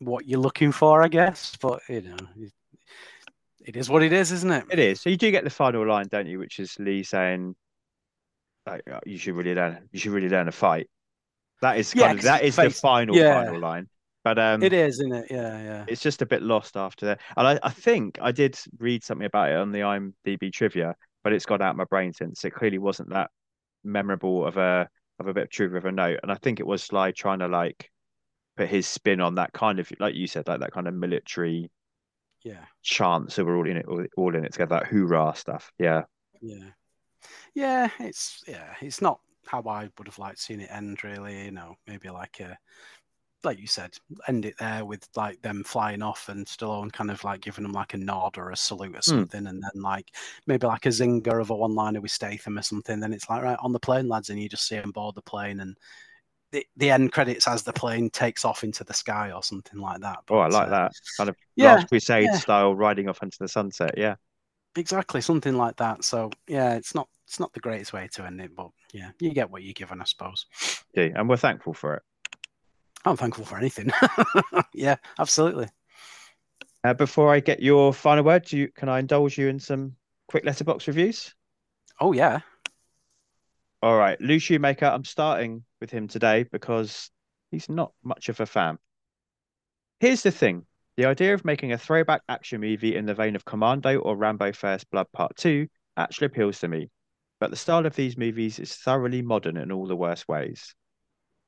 what you're looking for, I guess. But you know, it, it is what it is, isn't it? It is. So you do get the final line, don't you? Which is Lee saying, like, "Oh, "You should really learn. You should really learn to fight." That is Yeah, kind of that his the final yeah. final line. But um, It is, isn't it? Yeah, yeah. it's just a bit lost after that. And I, I think I did read something about it on the IMDb trivia, but it's gone out of my brain since. It clearly wasn't that memorable of a of a bit of trivia of a note. And I think it was Sly trying to like put his spin on that kind of like you said, like that kind of military Yeah. chant. So we're all in it, all, all in it together, that hoorah stuff. Yeah. Yeah, yeah, it's yeah, it's not how I would have liked seeing it end. Really, you know, maybe like a like you said, end it there with like them flying off and Stallone kind of like giving them like a nod or a salute or something, and then like maybe like a zinger of a one liner with Statham or something. Then it's like right on the plane, lads, and you just see them board the plane and. The, the end credits as the plane takes off into the sky or something like that. Oh, I like uh, that kind of yeah, Last Crusade yeah. style riding off into the sunset. Yeah. exactly something like that. So yeah, it's not it's not the greatest way to end it, but yeah, you get what you're given, I suppose. do, and we're thankful for it. I'm thankful for anything. yeah, absolutely. Uh, before I get your final word, do you, can I indulge you in some quick Letterboxd reviews? Oh yeah. All right, Lou Shoemaker. I'm starting with him today because he's not much of a fan. Here's the thing: the idea of making a throwback action movie in the vein of Commando or Rambo: First Blood Part Two actually appeals to me, but the style of these movies is thoroughly modern in all the worst ways.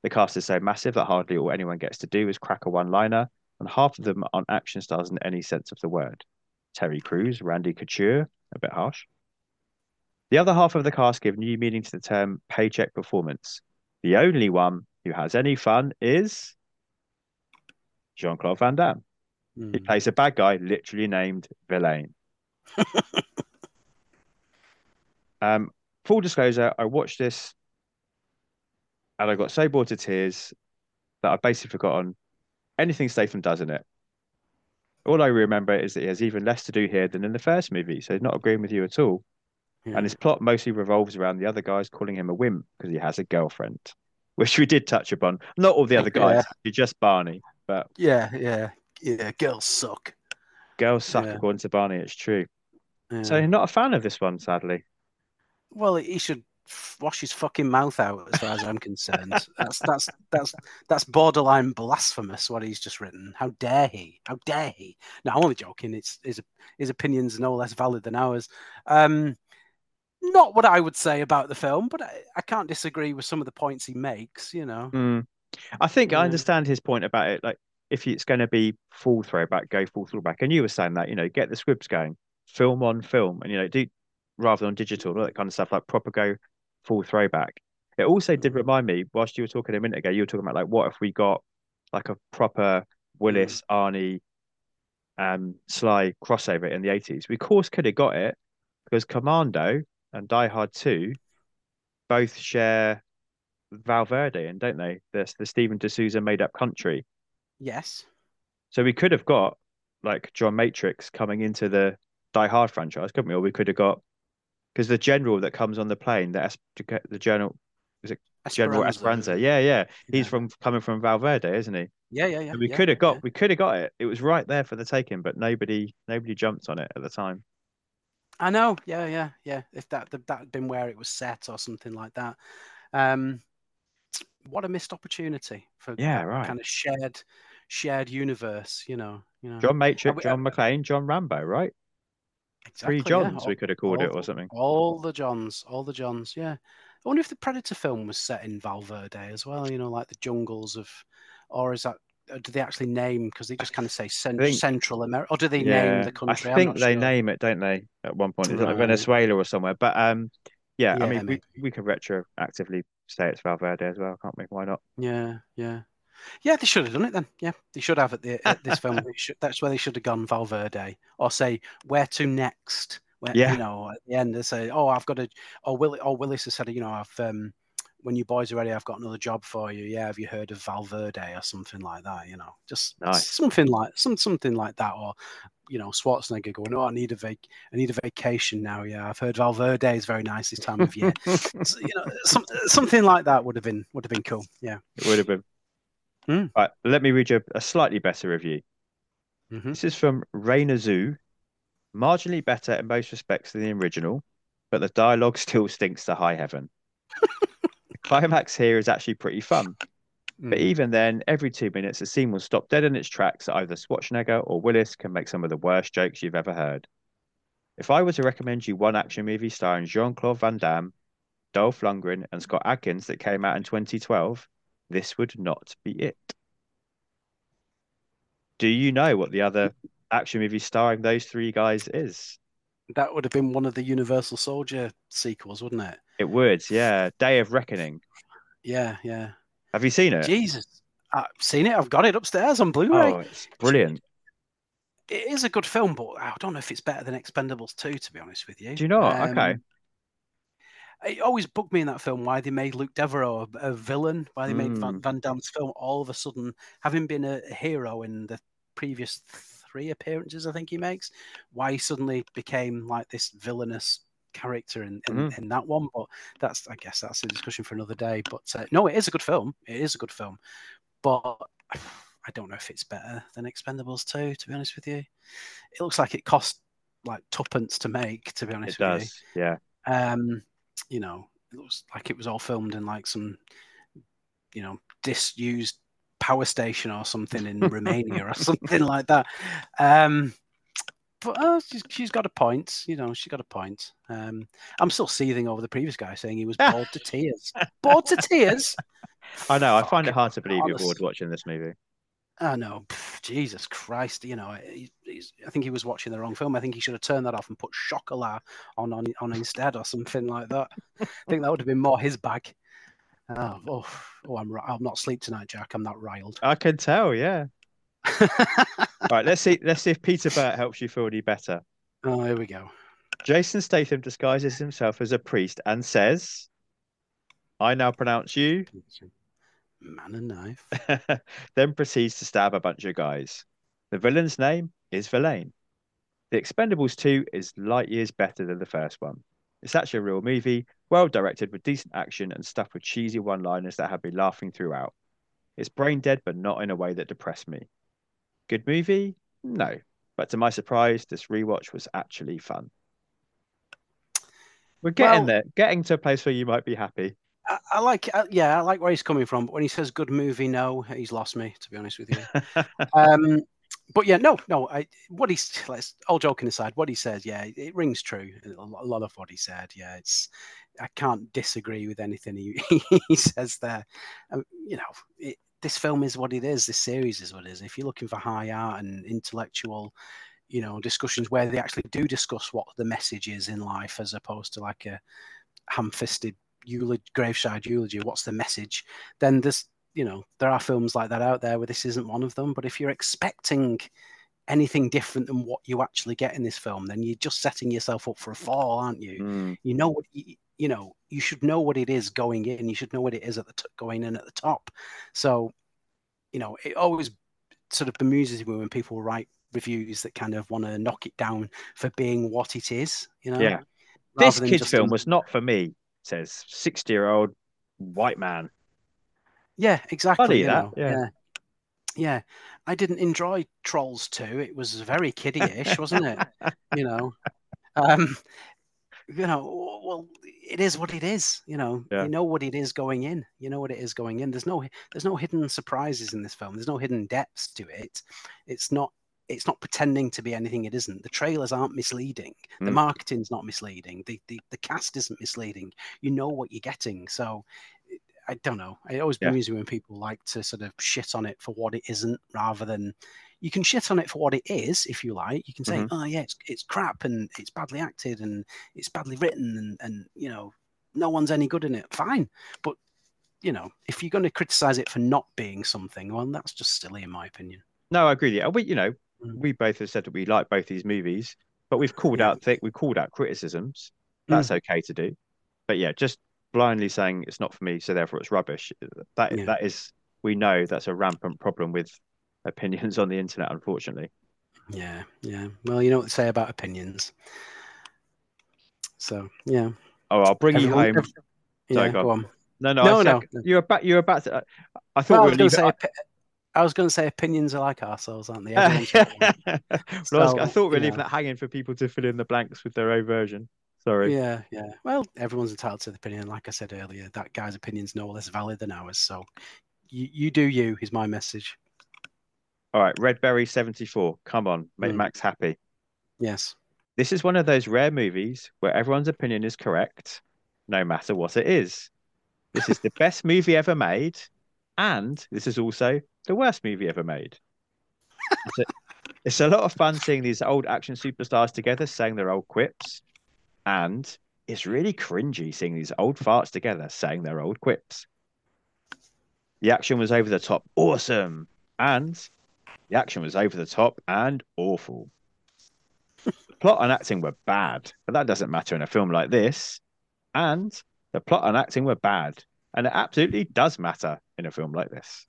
The cast is so massive that hardly all anyone gets to do is crack a one-liner, and half of them aren't action stars in any sense of the word. Terry Crews, Randy Couture, a bit harsh. The other half of the cast give new meaning to the term paycheck performance. The only one who has any fun is Jean Claude Van Damme. He Mm. plays a bad guy, literally named Vilain. um, full disclosure, I watched this and I got so bored to tears that I've basically forgotten anything Statham does in it. All I remember is that he has even less to do here than in the first movie, so he's not agreeing with you at all. Yeah. And his plot mostly revolves around the other guys calling him a wimp because he has a girlfriend, which we did touch upon. Not all the other guys, actually, just Barney. But yeah, yeah, yeah. Girls suck. girls suck Yeah. according to Barney, it's true. Yeah. So not a fan of this one, sadly. well, he should wash his fucking mouth out, as far as I'm concerned. That's that's that's that's borderline blasphemous what he's just written. How dare he? How dare he? No, I'm only joking. It's his his opinions no less valid than ours. Um, not what I would say about the film, but I, I can't disagree with some of the points he makes. You know, Mm. I think I understand his point about it. Like, if it's going to be full throwback, go full throwback. And you were saying that, you know, get the scripts going, film on film, and you know, do rather than digital, all that kind of stuff, like proper go full throwback. It also did Mm. remind me, whilst you were talking a minute ago, you were talking about like, what if we got like a proper Willis, Arnie, um, Sly crossover in the 80s? We, of course, could have got it because Commando and Die Hard 2 both share Valverde, and don't they? There's the Steven de Souza made up country. yes, So we could have got like John Matrix coming into the Die Hard franchise, couldn't we? Or we could have got because the general that comes on the plane, the Es- the general is it General Esperanza, yeah, yeah, he's Yeah. from coming from Valverde, isn't he? yeah, yeah, yeah. And we yeah, could have got yeah. we could have got it. It was right there for the taking, but nobody nobody jumped on it at the time. I know. Yeah, yeah, yeah. If that that had been where it was set or something like that. Um, what a missed opportunity for Yeah, right. kind of shared shared universe. You know, you know. John Matrix, we- John McClane, John Rambo, right? Three exactly, yeah. Johns, we could have called all it or something. All the Johns, all the Johns. Yeah. I wonder if the Predator film was set in Valverde as well. You know, like the jungles of, or is that? Or do they actually name? Because they just kind of say cent- think- Central America, or do they yeah, name the country? I think they sure. name it, don't they? At one point, is it like Venezuela or somewhere? But um, yeah, I Yeah, mean, we, we could retroactively say it's Valverde as well, can't we? Why not? Yeah, yeah, yeah. They should have done it then. Yeah, they should have at the at this film. Should, that's where they should have gone Valverde, or say where to next. Where, Yeah. you know, at the end they say, "Oh, I've got a," or Will, or Willis has said, "You know, I've um, when you boys are ready, I've got another job for you. Yeah, have you heard of Valverde or something like that? You know, just Nice. something like some something like that, or you know, Schwarzenegger going, "Oh, I need a vac, I need a vacation now. Yeah, I've heard Valverde is very nice this time of year. So, you know, some, something like that would have been would have been cool. Yeah. It would have been. Hmm. Right, let me read you a, a slightly better review. hmm This is from Rainer Zoo. Marginally better in most respects than the original, but the dialogue still stinks to high heaven. the climax here is actually pretty fun. Hmm. But even then, every two minutes, a scene will stop dead in its tracks either Schwarzenegger or Willis can make some of the worst jokes you've ever heard. If I were to recommend you one action movie starring Jean Claude Van Damme, Dolph Lundgren, and Scott Adkins that came out in 2012, this would not be it. Do you know what the other action movie starring those three guys is? That would have been one of the Universal Soldier sequels, wouldn't it? It would, yeah. Day of Reckoning. Yeah, yeah. Have you seen it? Jesus, I've seen it. I've got it upstairs on Blu-ray. Oh, it's brilliant. It is a good film, but I don't know if it's better than Expendables 2, to be honest with you. Do you know? Um, Okay. It always bugged me in that film why they made Luc Deveraux a, a villain, why they made Van, Mm. Van Damme's film all of a sudden, having been a hero in the previous three appearances, I think he makes, why he suddenly became like this villainous character in, in, Mhm. in that one. But that's, I guess, that's a discussion for another day. But uh, no, it is a good film. It is a good film, but I don't know if it's better than Expendables 2, to be honest with you. It looks like it cost like tuppence to make, to be It honest with you. does. Yeah. Um, you know, it looks like it was all filmed in like some, you know, disused power station or something in Romania or something like that. Um, but uh, she's, she's got a point, you know, she got a point. Um, I'm still seething over the previous guy saying he was bored to tears. Bored to tears? I know. I find it hard to believe you're bored watching this movie. I know, Jesus Christ! You know, he, he's, I think he was watching the wrong film. I think he should have turned that off and put Chocolat on on, on instead or something like that. I think that would have been more his bag. Oh, oh, oh I'm I'm not asleep tonight, Jack. I'm not riled. I can tell. Yeah. Right. Let's see. Let's see if Peter Burt helps you feel any better. oh, here we go. Jason Statham disguises himself as a priest and says, "I now pronounce you." Man and knife. then proceeds to stab a bunch of guys. The villain's name is Verlaine. The Expendables 2 is light years better than the first one. It's actually a real movie, well directed with decent action and stuffed with cheesy one liners that have me laughing throughout. It's brain dead, but not in a way that depressed me. Good movie? No. But to my surprise, this rewatch was actually fun. We're getting Well- there, getting to a place where you might be happy. I, I like, uh, yeah, I like where he's coming from. But when he says good movie, no, he's lost me. To be honest with you. um, but yeah, no, no. I what he's let's all joking aside, what he says, yeah, it rings true. A a lot of what he said, yeah, it's I can't disagree with anything he, he says there. Um, you know, it, this film is what it is. This series is what it is. If you're looking for high art and intellectual, you know, discussions where they actually do discuss what the message is in life, as opposed to like a ham-fisted eulogy, graveside eulogy. What's the message? Then there's you know there are films like that out there where this isn't one of them but if you're expecting anything different than what you actually get in this film then you're just setting yourself up for a fall aren't you Mm, you know what you, you know you should know what it is going in you should know what it is at the t- going in at the top so you know it always sort of bemuses me when people write reviews that kind of want to knock it down for being what it is you know Yeah. rather this kid's film was not for me, says 60 year old white man. Yeah, exactly. Funny that, know, yeah. yeah. Yeah. I didn't enjoy Trolls 2. It was very kiddie-ish, wasn't it? You know. Um you know, well, it is what it is, you know. Yeah. You know what it is going in. You know what it is going in. There's no there's no hidden surprises in this film. There's no hidden depths to it. It's not it's not pretending to be anything it isn't. The trailers aren't misleading. The Mm. marketing's not misleading. The, the the cast isn't misleading. You know what you're getting. So I don't know. It always Yeah. bemuses me when people like to sort of shit on it for what it isn't, rather than you can shit on it for what it is if you like. You can say, Mhm. "Oh yeah, it's it's crap and it's badly acted and it's badly written and and you know no one's any good in it." Fine, but you know if you're going to criticize it for not being something, well, that's just silly in my opinion. No, I agree. with you. We, you know. We both have said that we like both these movies, but we've called Yeah. out thick, we called out criticisms. Mm. That's okay to do. But yeah, just blindly saying it's not for me, so therefore it's rubbish. That Yeah. that is, we know that's a rampant problem with opinions on the internet. Unfortunately, Yeah, yeah. Well, you know what to say about opinions. So yeah, oh, I'll bring you Everyone- home. ev- Sorry, yeah, go go on. No, no, No, no. You're about. You're about to. I thought Well, we were going to leaving. say, I was going to say opinions are like ourselves, aren't they? Got well, I, thought we were you leaving that hanging for people to fill in the blanks with their own version. Sorry. Yeah, yeah. Well, everyone's entitled to the opinion. Like I said earlier, that guy's opinion's no less valid than ours. So you, you do you is my message. All right, Redberry 74. Come on, make Mm. Max happy. Yes. This is one of those rare movies where everyone's opinion is correct, no matter what it is. This is the best movie ever made, and this is also the worst movie ever made. It's a, It's a lot of fun seeing these old action superstars together saying their old quips. And it's really cringy seeing these old farts together saying their old quips. The action was over the top awesome. And the action was over the top and awful. the plot and acting were bad, but that doesn't matter in a film like this. And the plot and acting were bad. And it absolutely does matter in a film like this.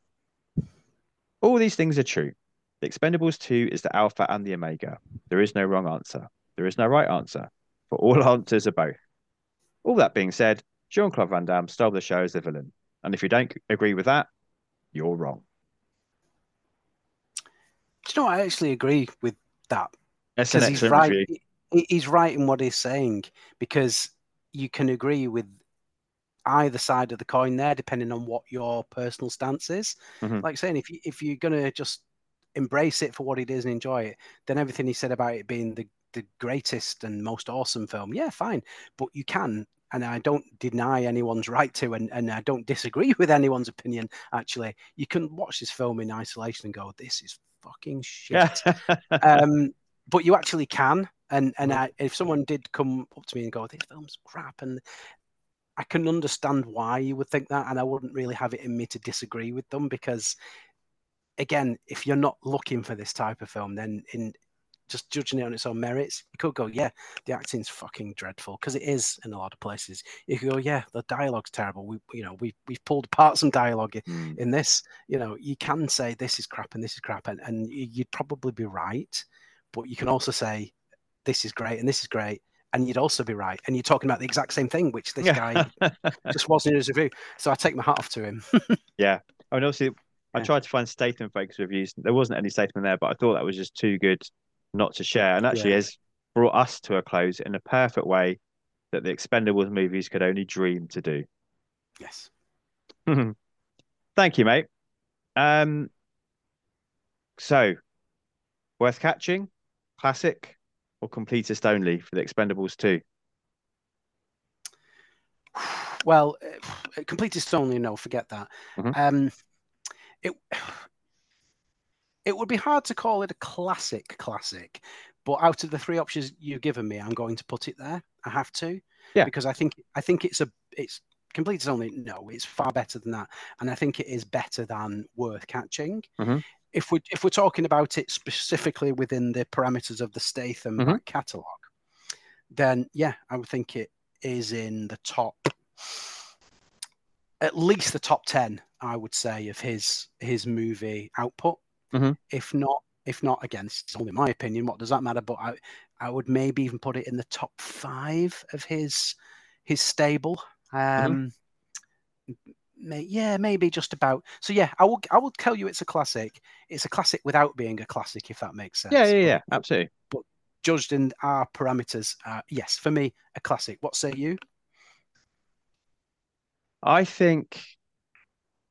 All these things are true. The Expendables 2 is the alpha and the omega. There is no wrong answer. There is no right answer. For all answers are both. All that being said, Jean Claude Van Damme stole the show as the villain. And if you don't agree with that, you're wrong. Do you know? I actually agree with that That's an because he's excellent right. review. He's right in what he's saying because you can agree with either side of the coin there, depending on what your personal stance is. Mhm. Like saying, if you if you're gonna just embrace it for what it is and enjoy it, then everything he said about it being the the greatest and most awesome film, yeah, fine. But you can, and I don't deny anyone's right to, and, and I don't disagree with anyone's opinion. Actually, you can watch this film in isolation and go, "This is fucking shit." um, but you actually can. And and I, if someone did come up to me and go, "This film's crap," and I can understand why you would think that, and I wouldn't really have it in me to disagree with them because, again, if you're not looking for this type of film, then in just judging it on its own merits, you could go, "Yeah, the acting's fucking dreadful," because it is in a lot of places. You could go, "Yeah, the dialogue's terrible." We, you know, we we've pulled apart some dialogue Mm. in this, you know, you can say this is crap and this is crap, and, and you'd probably be right, but you can also say this is great and this is great, and you'd also be right, and you're talking about the exact same thing, which this guy just wasn't in his review. So I take my hat off to him. yeah. I and also, I Yeah. tried to find Statham focus reviews. There wasn't any Statham there, but I thought that was just too good not to share. And actually, Yeah. has brought us to a close in a perfect way that the Expendables movies could only dream to do. yes. Thank you, mate. Um, so worth catching, classic, or completist only for the Expendables 2? Well, uh, completist only, no, forget that. Mhm. Um, it it would be hard to call it a classic classic, but out of the three options you've given me, I'm going to put it there. I have to, Yeah. because I think I think it's a it's completist only. No, it's far better than that, and I think it is better than worth catching. Mhm. If we if we're talking about it specifically within the parameters of the Statham Mhm. catalogue, then yeah, I would think it is in the top at least the top 10 i would say of his his movie output Mhm. if not if not again it's only my opinion what does that matter but i i would maybe even put it in the top five of his his stable um may, yeah maybe just about. So yeah i will i will tell you it's a classic. It's a classic without being a classic if that makes sense. Yeah, yeah, But yeah, absolutely. But judged in our parameters uh, yes for me a classic. What say you? I think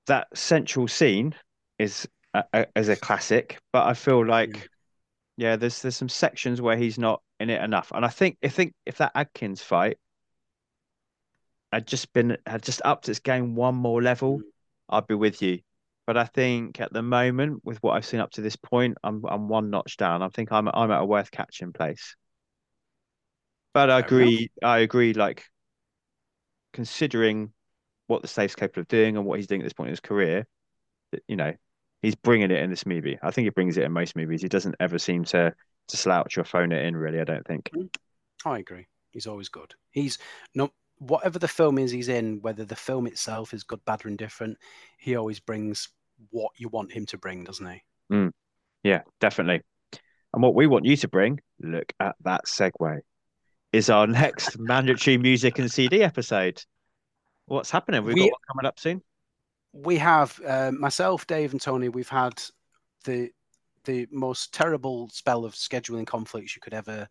that central scene is a, a, is a classic, but I feel like yeah, there's there's some sections where he's not in it enough, and I think I think if that Adkins fight had just been had just upped its game one more level, Mm. I'd be with you. But I think at the moment, with what I've seen up to this point, I'm I'm one notch down. I think I'm I'm at a worth catching place. But I agree. I agree. Like considering what the Stath's capable of doing and what he's doing at this point in his career, you know, he's bringing it in this movie. I think he brings it in most movies. He doesn't ever seem to to slouch or phone it in. Really, I don't think. I agree. He's always good. He's no whatever the film is he's in, whether the film itself is good, bad, or indifferent, he always brings what you want him to bring, doesn't he? Yeah, definitely. And what we want you to bring, look at that segue, is our next mandatory music and CD episode. What's happening? We've got one coming up soon. We have uh, myself, Dave, and Tony. We've had the the most terrible spell of scheduling conflicts you could ever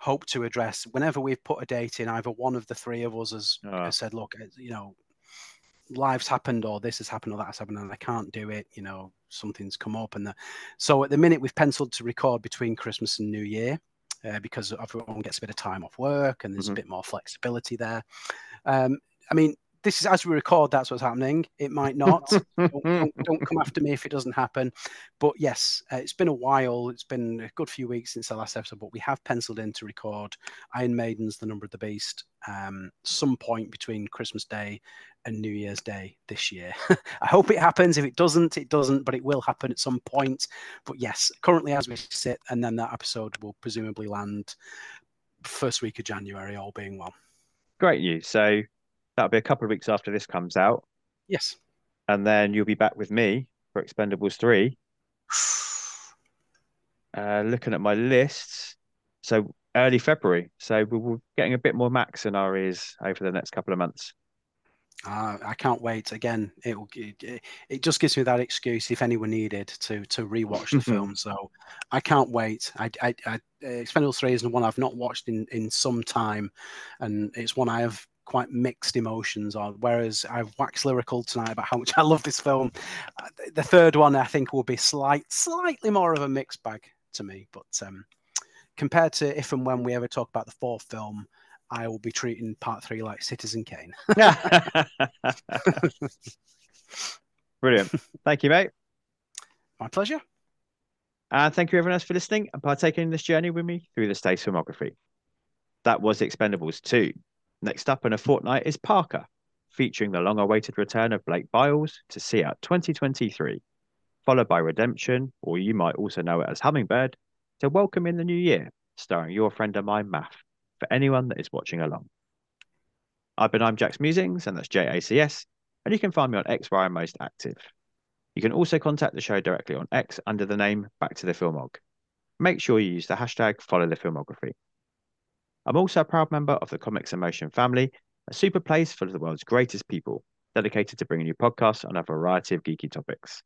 hope to address. Whenever we've put a date in, either one of the three of us has, Ah. has said, "Look, uh, you know, life's happened, or this has happened, or that has happened, and I can't do it." You know, something's come up, and the... so at the minute we've penciled to record between Christmas and New Year. Uh, because everyone gets a bit of time off work and there's Mhm. a bit more flexibility there. Um, I mean, this is as we record. That's what's happening. It might not. don't, don't, don't come after me if it doesn't happen. But yes, uh, it's been a while. It's been a good few weeks since the last episode, but we have penciled in to record Iron Maiden's The Number of the Beast um, some point between Christmas Day and New Year's Day this year. I hope it happens. If it doesn't, it doesn't, but it will happen at some point. But yes, currently as we sit, and then that episode will presumably land first week of January, all being well. Great news. So that'll be a couple of weeks after this comes out. Yes. And then you'll be back with me for Expendables 3. Uh, looking at my lists. So early February. So we're getting a bit more Max in our ears over the next couple of months. Uh, I can't wait. Again, it, it it just gives me that excuse if anyone needed to to rewatch the film. So I can't wait. I, I, I Expendables three is one I've not watched in in some time, and it's one I have quite mixed emotions on. Whereas I've waxed lyrical tonight about how much I love this film. Uh, the third one I think will be slight slightly more of a mixed bag to me, but um, compared to if and when we ever talk about the fourth film, I will be treating part three like Citizen Kane. Brilliant. Thank you, mate. My pleasure. And thank you, everyone else, for listening and partaking in this journey with me through the Stath filmography. That was Expendables 2. Next up in a fortnight is Parker, featuring the long awaited return of Blake Byles to see out 2023, followed by Redemption, or you might also know it as Hummingbird, to welcome in the new year, starring your friend of mine, Stath, for anyone that is watching along. I've been I'm Jack's Musings, and that's JACS, and you can find me on X where I'm most active. You can also contact the show directly on X under the name Back to the Filmog. Make sure you use the hashtag follow the filmography. I'm also a proud member of the Comics in Motion family, a super place full of the world's greatest people, dedicated to bringing you podcasts on a variety of geeky topics.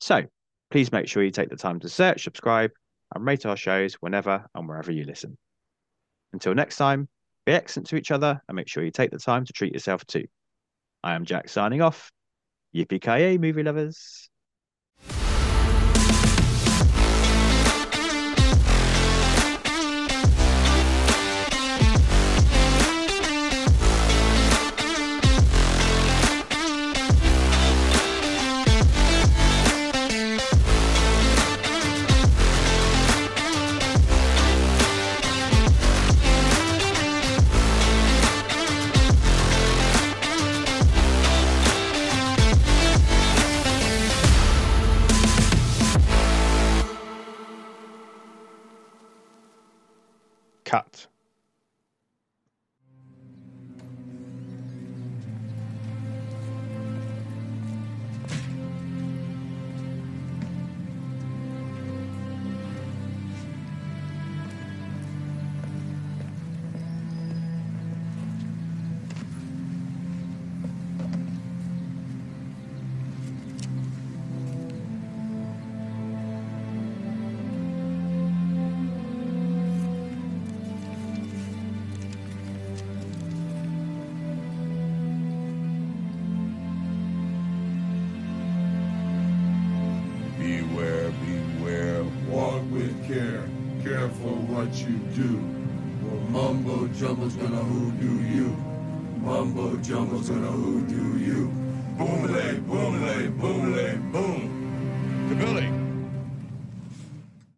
So, please make sure you take the time to search, subscribe, and rate our shows whenever and wherever you listen. Until next time, be excellent to each other and make sure you take the time to treat yourself too. I am Jack signing off. Yippee ki movie lovers.